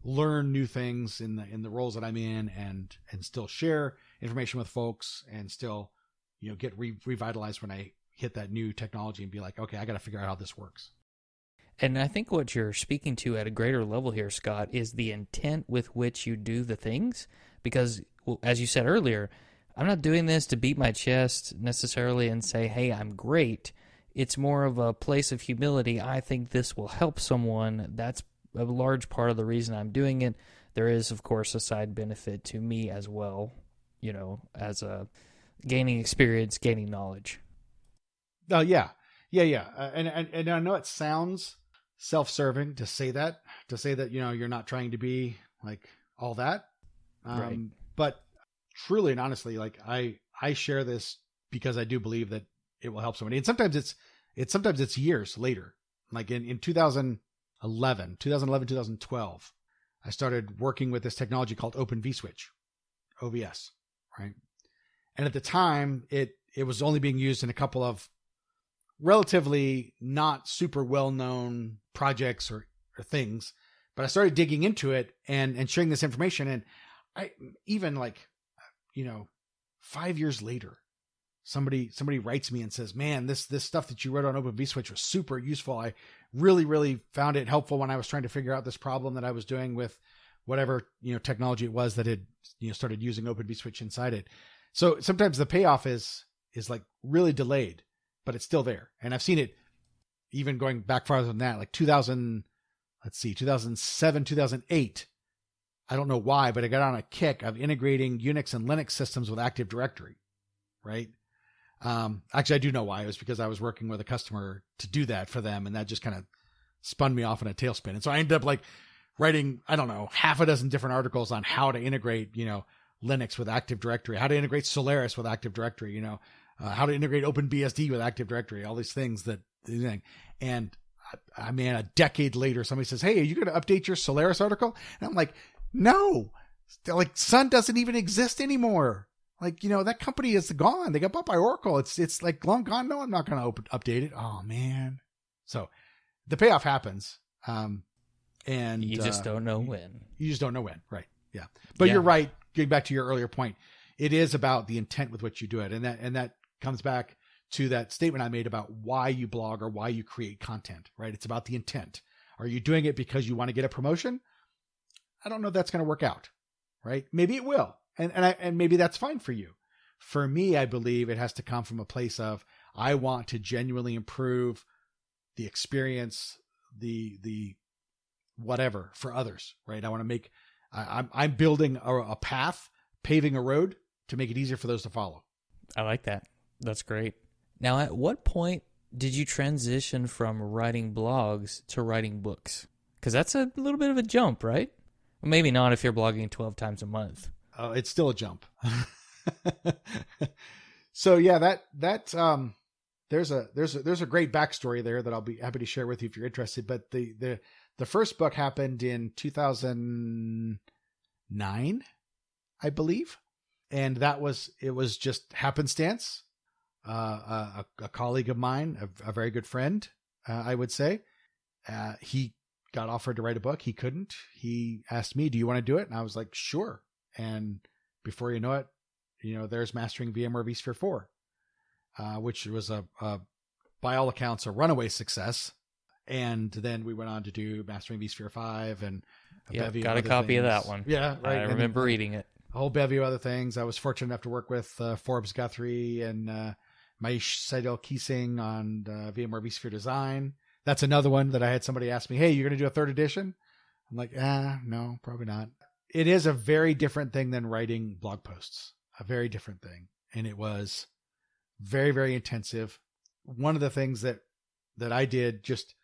learn new things in the in the roles that I'm in and and still share information with folks and still you know get re- revitalized when I hit that new technology and be like, okay, I got to figure out how this works.
And I think what you're speaking to at a greater level here, Scott, is the intent with which you do the things. Because, well, as you said earlier, I'm not doing this to beat my chest necessarily and say, hey, I'm great. It's more of a place of humility. I think this will help someone. That's a large part of the reason I'm doing it. There is, of course, a side benefit to me as well, you know, as a gaining experience, gaining knowledge.
Oh, yeah. Yeah, yeah. Uh, and, and, and I know it sounds self-serving to say that to say that you know you're not trying to be like all that um, right. but truly and honestly like i i share this because i do believe that it will help somebody. And sometimes it's it's sometimes it's years later. Like in in 2011 2011 2012 i started working with this technology called open vswitch ovs right? And at the time it it was only being used in a couple of relatively not super well known projects or, or things. But I started digging into it and and sharing this information, and I even like, you know, five years later, somebody somebody writes me and says, "Man, this this stuff that you wrote on Open vSwitch was super useful. I really really found it helpful when I was trying to figure out this problem that I was doing with whatever you know technology it was that had you know started using Open vSwitch inside it." So sometimes the payoff is is like really delayed but it's still there. And I've seen it even going back farther than that, like 2000, let's see, 2007, 2008. I don't know why, but I got on a kick of integrating Unix and Linux systems with Active Directory, right? Um, actually, I do know why. It was because I was working with a customer to do that for them, and that just kind of spun me off in a tailspin. And so I ended up like writing, I don't know, half a dozen different articles on how to integrate, you know, Linux with Active Directory, how to integrate Solaris with Active Directory, you know, uh, how to integrate OpenBSD with Active Directory, all these things that, and I, I mean, a decade later, somebody says, Hey, are you going to update your Solaris article? And I'm like, no, like Sun doesn't even exist anymore. Like, you know, that company is gone. They got bought by Oracle. It's, it's like long gone. No, I'm not going to update it. Oh man. So the payoff happens. Um, and
you just
uh,
don't know when.
You just don't know when. Right. Yeah. But yeah. you're right. Getting back to your earlier point, it is about the intent with which you do it. And that, and that comes back to that statement I made about why you blog or why you create content, right? It's about the intent. Are you doing it because you want to get a promotion? I don't know if that's going to work out, right? Maybe it will. And, and, I, and maybe that's fine for you. For me, I believe it has to come from a place of, I want to genuinely improve the experience, the, the whatever for others, right? I want to make, I, I'm, I'm building a, a path, paving a road to make it easier for those to follow.
I like that. That's great. Now, at what point did you transition from writing blogs to writing books? Because that's a little bit of a jump, right? Maybe not if you're blogging 12 times a month.
Oh, it's still a jump. so yeah, that that um there's a there's a there's a great backstory there that I'll be happy to share with you if you're interested. But the the the first book happened in 2009, I believe, and that was it was just happenstance uh, a, a, colleague of mine, a, a very good friend, uh, I would say. Uh, he got offered to write a book. He couldn't. He asked me, "Do you want to do it?" And I was like, "Sure." And before you know it, you know, there's mastering VMware vSphere 4, uh, which was a, a, by all accounts, a runaway success. And then we went on to do mastering vSphere 5 and
a yep, got a copy
things.
of that one.
Yeah, right.
I remember reading it.
A whole bevy of other things. I was fortunate enough to work with uh, Forbes Guthrie and uh, Maish Saidel-Keesing on uh, VMware vSphere Design. That's another one that I had somebody ask me, "Hey, you're going to do a third edition?" I'm like, "Ah, no, probably not." It is a very different thing than writing blog posts. A very different thing, and it was very, very intensive. One of the things that that I did just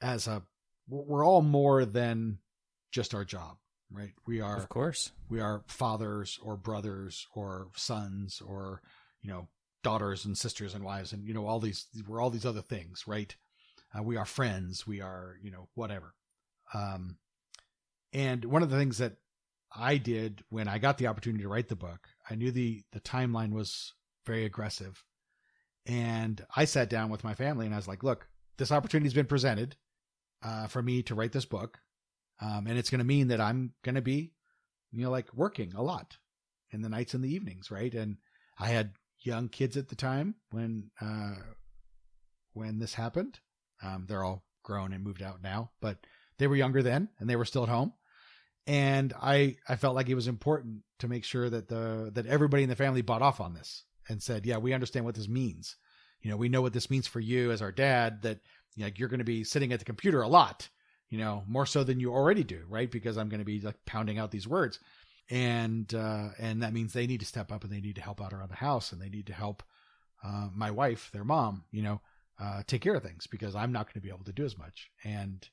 as a we're all more than just our job, right? We are
Of course.
we are fathers or brothers or sons or you know daughters and sisters and wives and you know all these we're all these other things right uh, we are friends we are you know whatever um and one of the things that i did when i got the opportunity to write the book i knew the the timeline was very aggressive and i sat down with my family and i was like look this opportunity's been presented uh, for me to write this book um, and it's going to mean that i'm going to be you know, like working a lot in the nights and the evenings, right? And I had young kids at the time when uh, when this happened. Um, they're all grown and moved out now, but they were younger then, and they were still at home. And I I felt like it was important to make sure that the that everybody in the family bought off on this and said, yeah, we understand what this means. You know, we know what this means for you as our dad. That you know, you're going to be sitting at the computer a lot you know, more so than you already do, right? Because I'm going to be like pounding out these words. And, uh, and that means they need to step up and they need to help out around the house and they need to help, uh, my wife, their mom, you know, uh, take care of things because I'm not going to be able to do as much. And,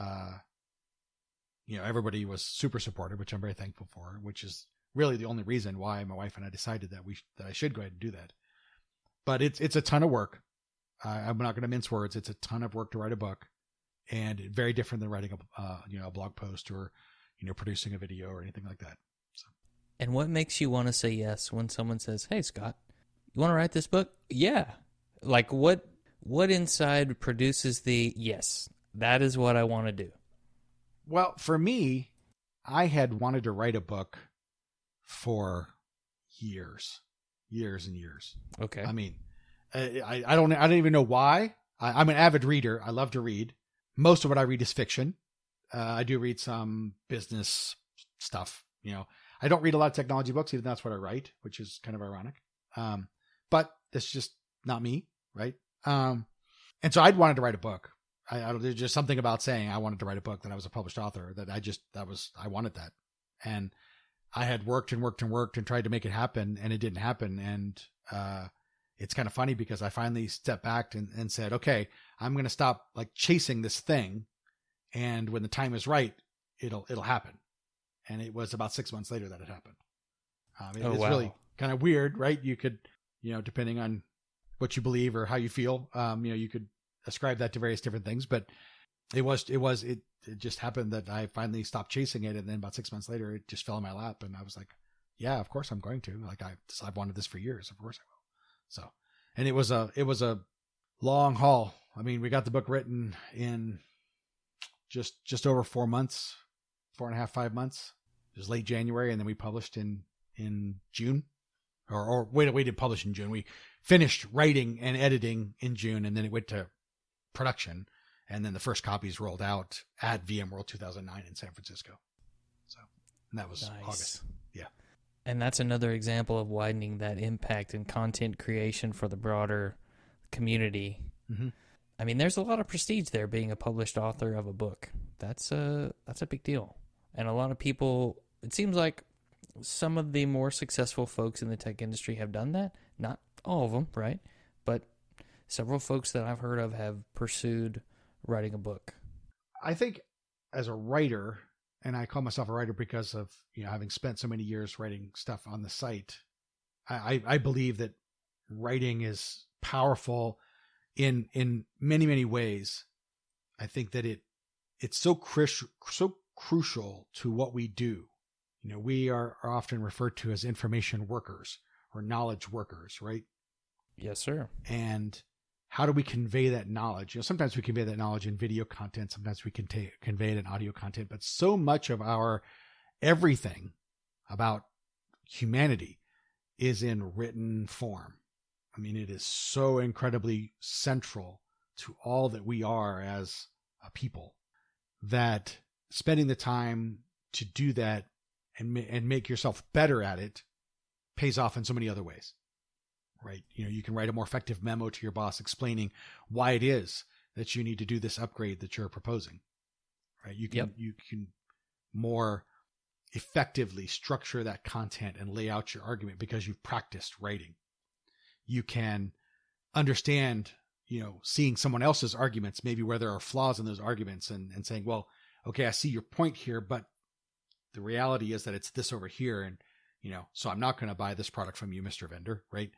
uh, you know, everybody was super supportive, which I'm very thankful for, which is really the only reason why my wife and I decided that we, that I should go ahead and do that. But it's, it's a ton of work. I'm not going to mince words. It's a ton of work to write a book and very different than writing a uh, you know a blog post or you know producing a video or anything like that. So.
And what makes you want to say yes when someone says, "Hey, Scott, you want to write this book?" Yeah. Like what? What inside produces the yes? That is what I want to do.
Well, for me, I had wanted to write a book for years, years and years.
Okay.
I mean, I I don't I don't even know why. I, I'm an avid reader. I love to read most of what I read is fiction. Uh, I do read some business stuff. You know, I don't read a lot of technology books, even that's what I write, which is kind of ironic. Um, but that's just not me, right? Um, and so I'd wanted to write a book. I, I there's just something about saying I wanted to write a book that I was a published author that I just that was I wanted that, and I had worked and worked and worked and tried to make it happen, and it didn't happen. And uh, it's kind of funny because I finally stepped back and, and said, okay, I'm going to stop like chasing this thing. And when the time is right, it'll, it'll happen. And it was about six months later that it happened. Um, it,
oh,
it's
wow.
really kind of weird, right? You could, you know, depending on what you believe or how you feel, um, you know, you could ascribe that to various different things, but it was, it was, it, it just happened that I finally stopped chasing it. And then about six months later, it just fell in my lap. And I was like, yeah, of course I'm going to. Like I, I've wanted this for years. Of course I will. So, and it was a it was a long haul. I mean, we got the book written in just just over four months, four and a half, five months. It was late January, and then we published in in June, or or wait, we didn't publish in June. We finished writing and editing in June, and then it went to production, and then the first copies rolled out at VMworld 2009 in San Francisco. So, and that was
Nice.
August. Yeah.
And that's another example of widening that impact and content creation for the broader community.
Mhm.
I mean, there's a lot of prestige there being a published author of a book. That's a that's a big deal. And a lot of people it seems like some of the more successful folks in the tech industry have done that. Not all of them, right? Several folks that I've heard of have pursued writing a book.
I think as a writer, and I call myself a writer because of you know having spent so many years writing stuff on the site. I, I, I believe that writing is powerful in in many many ways. I think that it it's so crucial so crucial to what we do. You know, we are, are often referred to as information workers or knowledge workers, right?
Yes, sir.
and how do we convey that knowledge? You know, sometimes we convey that knowledge in video content, sometimes we can ta- convey it in audio content, but so much of our everything about humanity is in written form. I mean, it is so incredibly central to all that we are as a people that spending the time to do that and and make yourself better at it pays off in so many other ways right? You know, you can write a more effective memo to your boss explaining why it is that you need to do this upgrade that you're proposing, right? You can
Yep.
you can more effectively structure that content and lay out your argument because you've practiced writing. You can understand, you know, seeing someone else's arguments, maybe where there are flaws in those arguments and, and saying, well, okay, I see your point here, but the reality is that it's this over here. And, you know, so I'm not going to buy this product from you, Mr. Vendor, right?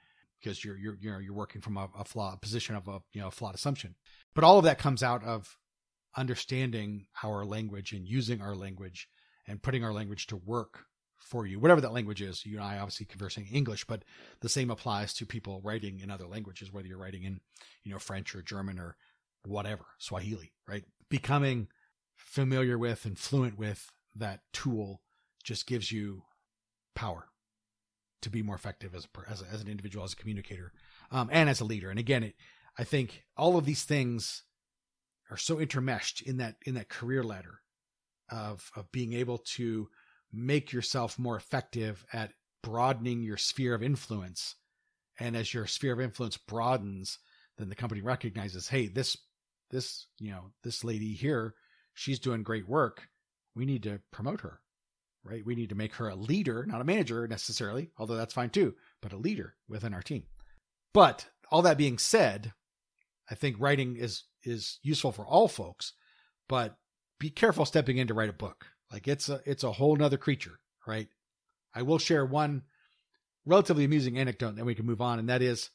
Because you're, you're, you know, you're working from a, a flawed position of a, you know, a flawed assumption. But all of that comes out of understanding our language and using our language and putting our language to work for you, whatever that language is. You and I obviously conversing English, but the same applies to people writing in other languages, whether you're writing in, you know, French or German or whatever, Swahili, right? Becoming familiar with and fluent with that tool just gives you power to be more effective as a, as, a, as an individual, as a communicator, um, and as a leader. And again, it, I think all of these things are so intermeshed in that in that career ladder of of being able to make yourself more effective at broadening your sphere of influence. And as your sphere of influence broadens, then the company recognizes, hey, this this you know this lady here, she's doing great work. We need to promote her, right? We need to make her a leader, not a manager necessarily, although that's fine too, but a leader within our team. But all that being said, I think writing is is useful for all folks, but be careful stepping in to write a book. Like it's a it's a whole nother creature, right? I will share one relatively amusing anecdote, and then we can move on, and that is,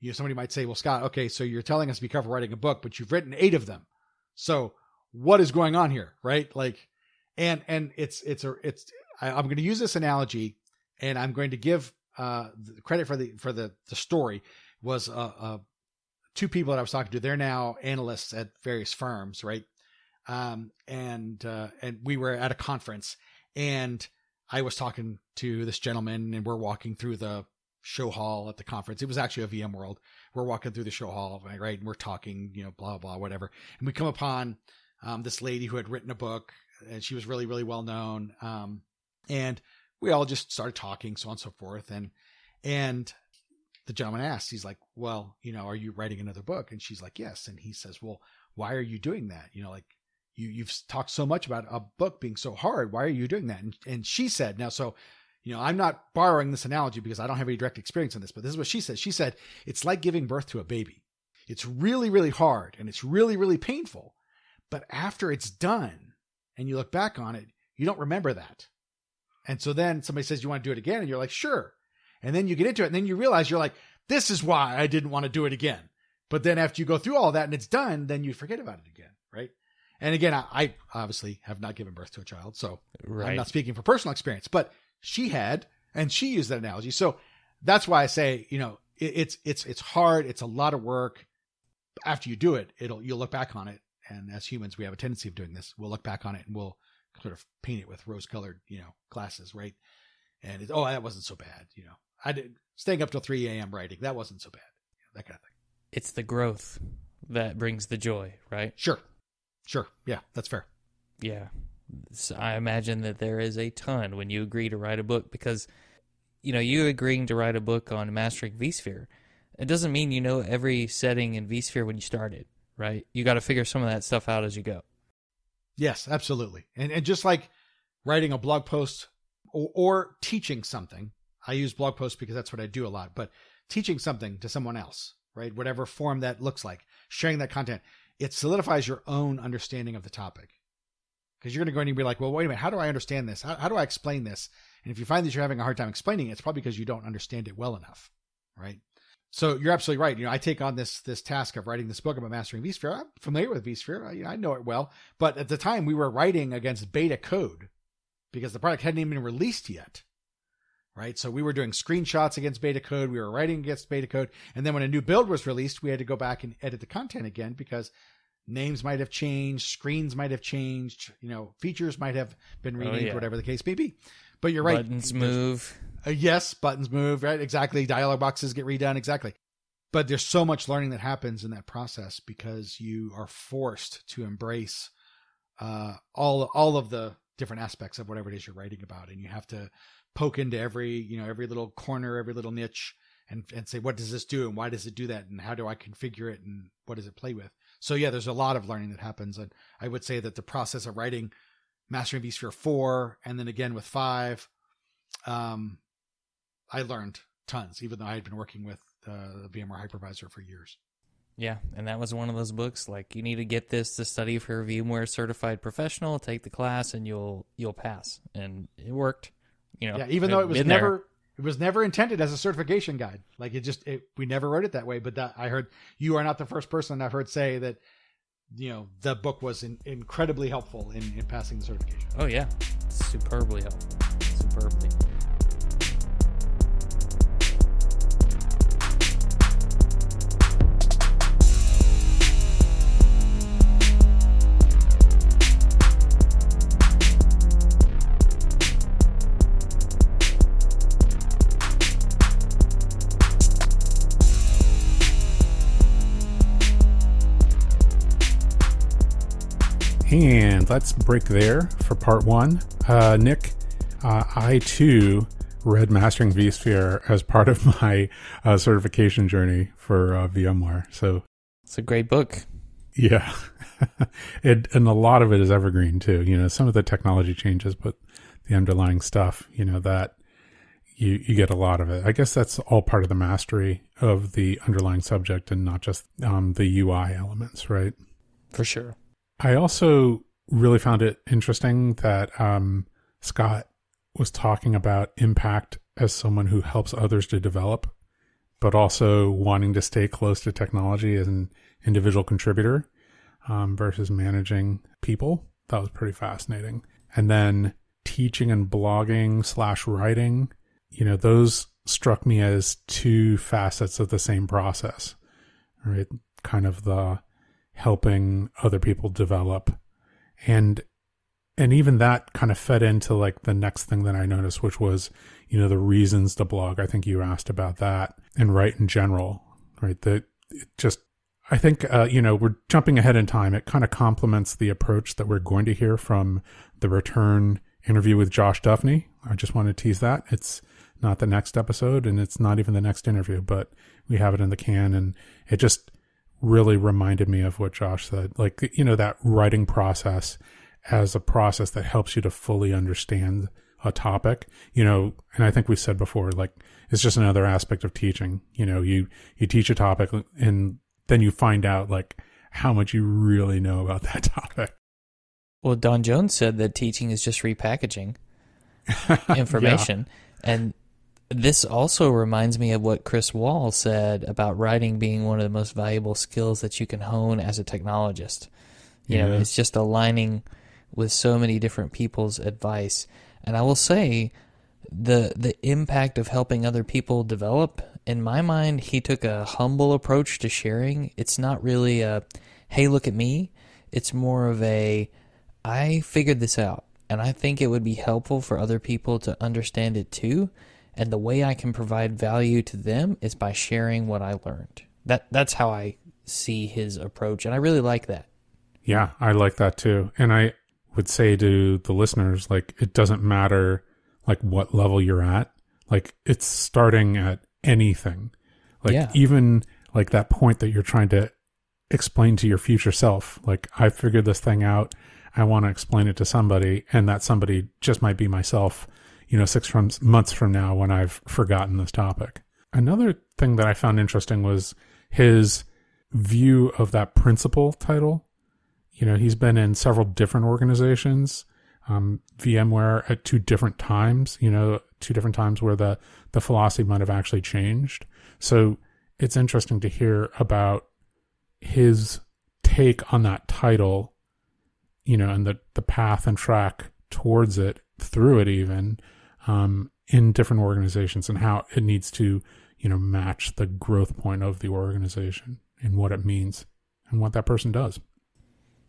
you know, somebody might say, "Well, Scott, okay, so you're telling us to be careful writing a book, but you've written eight of them, so what is going on here, right?" Like, and and it's it's a it's I, I'm going to use this analogy, and I'm going to give uh credit for the for the the story was uh, uh two people that I was talking to. They're now analysts at various firms, right? Um, and uh, and we were at a conference, and I was talking to this gentleman, and we're walking through the show hall at the conference. It was actually a VMworld. We're walking through the show hall, right? And we're talking, you know, blah blah whatever. And we come upon um, this lady who had written a book, and she was really really well known. Um, and we all just started talking, so on and so forth. And and the gentleman asks, he's like, "Well, you know, are you writing another book?" And she's like, "Yes." And he says, "Well, why are you doing that? You know, like you you've talked so much about a book being so hard. Why are you doing that?" And and she said, "Now, so." You know, I'm not borrowing this analogy because I don't have any direct experience in this, but this is what she said. She said, it's like giving birth to a baby. It's really, really hard and it's really, really painful. But after it's done and you look back on it, you don't remember that. And so then somebody says, you want to do it again? And you're like, sure. And then you get into it and then you realize you're like, this is why I didn't want to do it again. But then after you go through all that and it's done, then you forget about it again. Right. And again, I, I obviously have not given birth to a child. So
Right.
I'm not speaking for personal experience, but she had, and she used that analogy. So that's why I say, you know, it, it's, it's, it's hard. It's a lot of work. After you do it, it'll, you'll look back on it. And as humans, we have a tendency of doing this. We'll look back on it and we'll sort of paint it with rose colored, you know, glasses. Right. And it, oh, that wasn't so bad. You know, I did staying up till 3 a.m. writing. That wasn't so bad. You know, that kind of thing.
It's the growth that brings the joy, right?
Sure. Sure. Yeah. That's fair.
Yeah. So I imagine that there is a ton when you agree to write a book because, you know, you agreeing to write a book on mastering vSphere, it doesn't mean you know every setting in vSphere when you started, right? You got to figure some of that stuff out as you go.
Yes, absolutely. And and just like writing a blog post or, or teaching something, I use blog posts because that's what I do a lot, but teaching something to someone else, right? Whatever form that looks like, sharing that content, it solidifies your own understanding of the topic. Because you're going to go in and be like, well, wait a minute, how do I understand this? How, how do I explain this? And if you find that you're having a hard time explaining it, it's probably because you don't understand it well enough, right? So you're absolutely right. You know, I take on this this task of writing this book about mastering vSphere. I'm familiar with vSphere. I, you know, I know it well. But at the time, we were writing against beta code because the product hadn't even been released yet. Right. So we were doing screenshots against beta code. We were writing against beta code. And then when a new build was released, we had to go back and edit the content again because names might have changed, screens might have changed, you know, features might have been oh, renamed,
yeah.
whatever the case may be. But you're right.
Buttons move.
Uh, yes, buttons move, right? Exactly. Dialog boxes get redone, exactly. But there's so much learning that happens in that process because you are forced to embrace uh, all all of the different aspects of whatever it is you're writing about, and you have to poke into every you know every little corner, every little niche, and and say what does this do and why does it do that and how do I configure it and what does it play with. So yeah, there's a lot of learning that happens, and I would say that the process of writing Mastering vSphere four and then again with five, um, I learned tons, even though I had been working with uh, the VMware hypervisor for years.
Yeah, and that was one of those books like you need to get this to study for a VMware certified professional, take the class and you'll you'll pass. And it worked. You know.
Yeah, even though it was
been there.
never it was never intended as a certification guide. Like it just it, we never wrote it that way. But that I heard you are not the first person I've heard say that you know the book was in, incredibly helpful in, in passing the certification.
Oh yeah. Superbly helpful. Superbly.
And let's break there for part one. Uh, Nick, uh, I too read Mastering vSphere as part of my uh, certification journey for uh, VMware. So,
It's a great book.
yeah. it, and a lot of it is evergreen too. You know, some of the technology changes, but the underlying stuff, you know, that you, you get a lot of it. I guess that's all part of the mastery of the underlying subject and not just um, the UI elements, right?
For sure.
I also really found it interesting that um, Scott was talking about impact as someone who helps others to develop, but also wanting to stay close to technology as an individual contributor um, versus managing people. That was pretty fascinating. And then teaching and blogging slash writing, you know, those struck me as two facets of the same process, right? Kind of the helping other people develop. And and even that kind of fed into like the next thing that i noticed which was you know the reasons to blog. I think you asked about that and write in general right? That it just i think uh, you know we're jumping ahead in time. It kind of complements the approach that we're going to hear from the return interview with josh duffney. I just want to tease that. It's not the next episode and it's not even the next interview but we have it in the can and it just really reminded me of what Josh said. Like, you know, that writing process as a process that helps you to fully understand a topic, you know, and I think we said before, like, it's just another aspect of teaching. You know, you, you teach a topic and then you find out like how much you really know about that topic.
Well, Don Jones said that teaching is just repackaging information. And this also reminds me of what Chris Wahl said about writing being one of the most valuable skills that you can hone as a technologist. You know, it's just aligning with so many different people's advice. And I will say the the impact of helping other people develop, in my mind, he took a humble approach to sharing. It's not really a hey, look at me. It's more of a I figured this out and I think it would be helpful for other people to understand it too. And the way I can provide value to them is by sharing what I learned. That that's how I see his approach, and I really like that.
Yeah, I like that too. And I would say to the listeners, like, it doesn't matter like what level you're at. Like, it's starting at anything. Like,
Yeah.
even like that point that you're trying to explain to your future self. Like, I figured this thing out. I want to explain it to somebody, and that somebody just might be myself, you know, six from, months from now when I've forgotten this topic. Another thing that I found interesting was his view of that principal title you know he's been in several different organizations um, vmware at two different times you know two different times where the the philosophy might have actually changed so it's interesting to hear about his take on that title you know and the the path and track towards it through it even um, in different organizations and how it needs to you know match the growth point of the organization and what it means and what that person does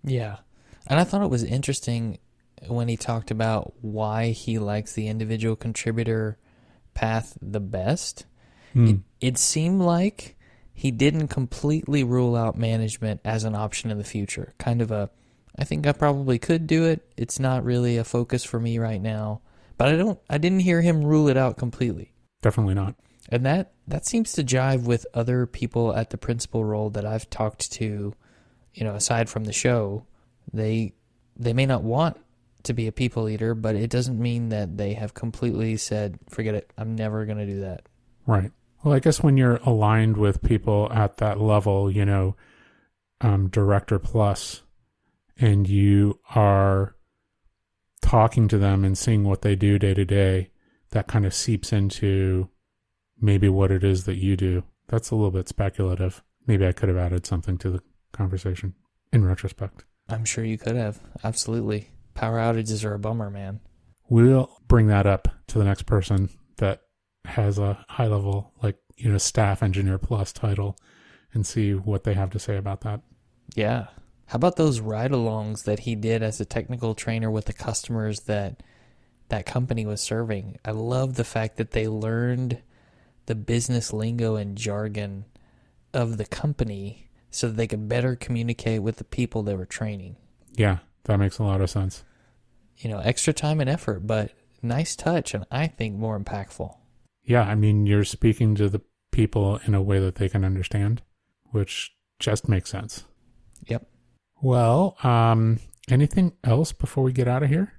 Yeah. And I thought it was interesting when he talked about why he likes the individual contributor path the best. It, it seemed like he didn't completely rule out management as an option in the future. Kind of a, I think I probably could do it. It's not really a focus for me right now. But I don't, I didn't hear him rule it out completely.
definitely not
And that that seems to jive with other people at the principal role that I've talked to, you know, aside from the show. They they may not want to be a people leader, but it doesn't mean that they have completely said, "Forget it. I'm never going to do that."
Right. Well, I guess when you're aligned with people at that level, you know, um, director plus, and you are talking to them and seeing what they do day to day, that kind of seeps into maybe what it is that you do. That's a little bit speculative. Maybe I could have added something to the conversation in retrospect.
I'm sure you could have. Absolutely. Power outages are a bummer, man.
We'll bring that up to the next person that has a high level, like, you know, staff engineer plus title and see what they have to say about that.
Yeah. How about those ride alongs that he did as a technical trainer with the customers that that company was serving? I love the fact that they learned the business lingo and jargon of the company so that they could better communicate with the people they were training.
Yeah, that makes a lot of sense.
You know, extra time and effort, but nice touch and I think more impactful.
Yeah, I mean, you're speaking to the people in a way that they can understand, which just makes sense.
Yep.
Well, um, anything else before we get out of here?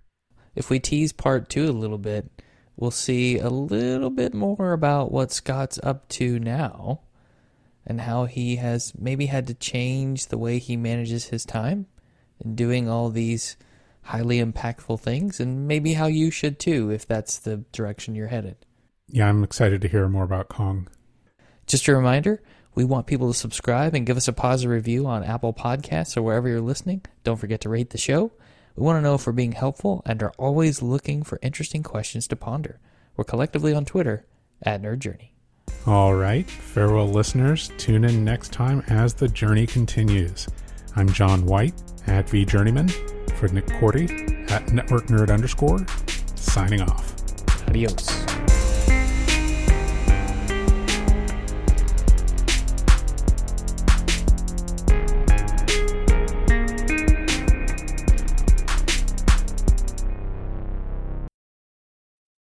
If we tease part two a little bit, we'll see a little bit more about what Scott's up to now and how he has maybe had to change the way he manages his time in doing all these highly impactful things, and maybe how you should too if that's the direction you're headed.
Yeah, I'm excited to hear more about Kong.
Just a reminder we want people to subscribe and give us a positive review on Apple Podcasts or wherever you're listening. Don't forget to rate the show. We want to know if we're being helpful and are always looking for interesting questions to ponder. We're collectively on Twitter at Nerd Journey.
All right, farewell, listeners. Tune in next time as the journey continues. I'm John White at V Journeyman for Nick Korte at Network Nerd underscore, signing off.
Adios.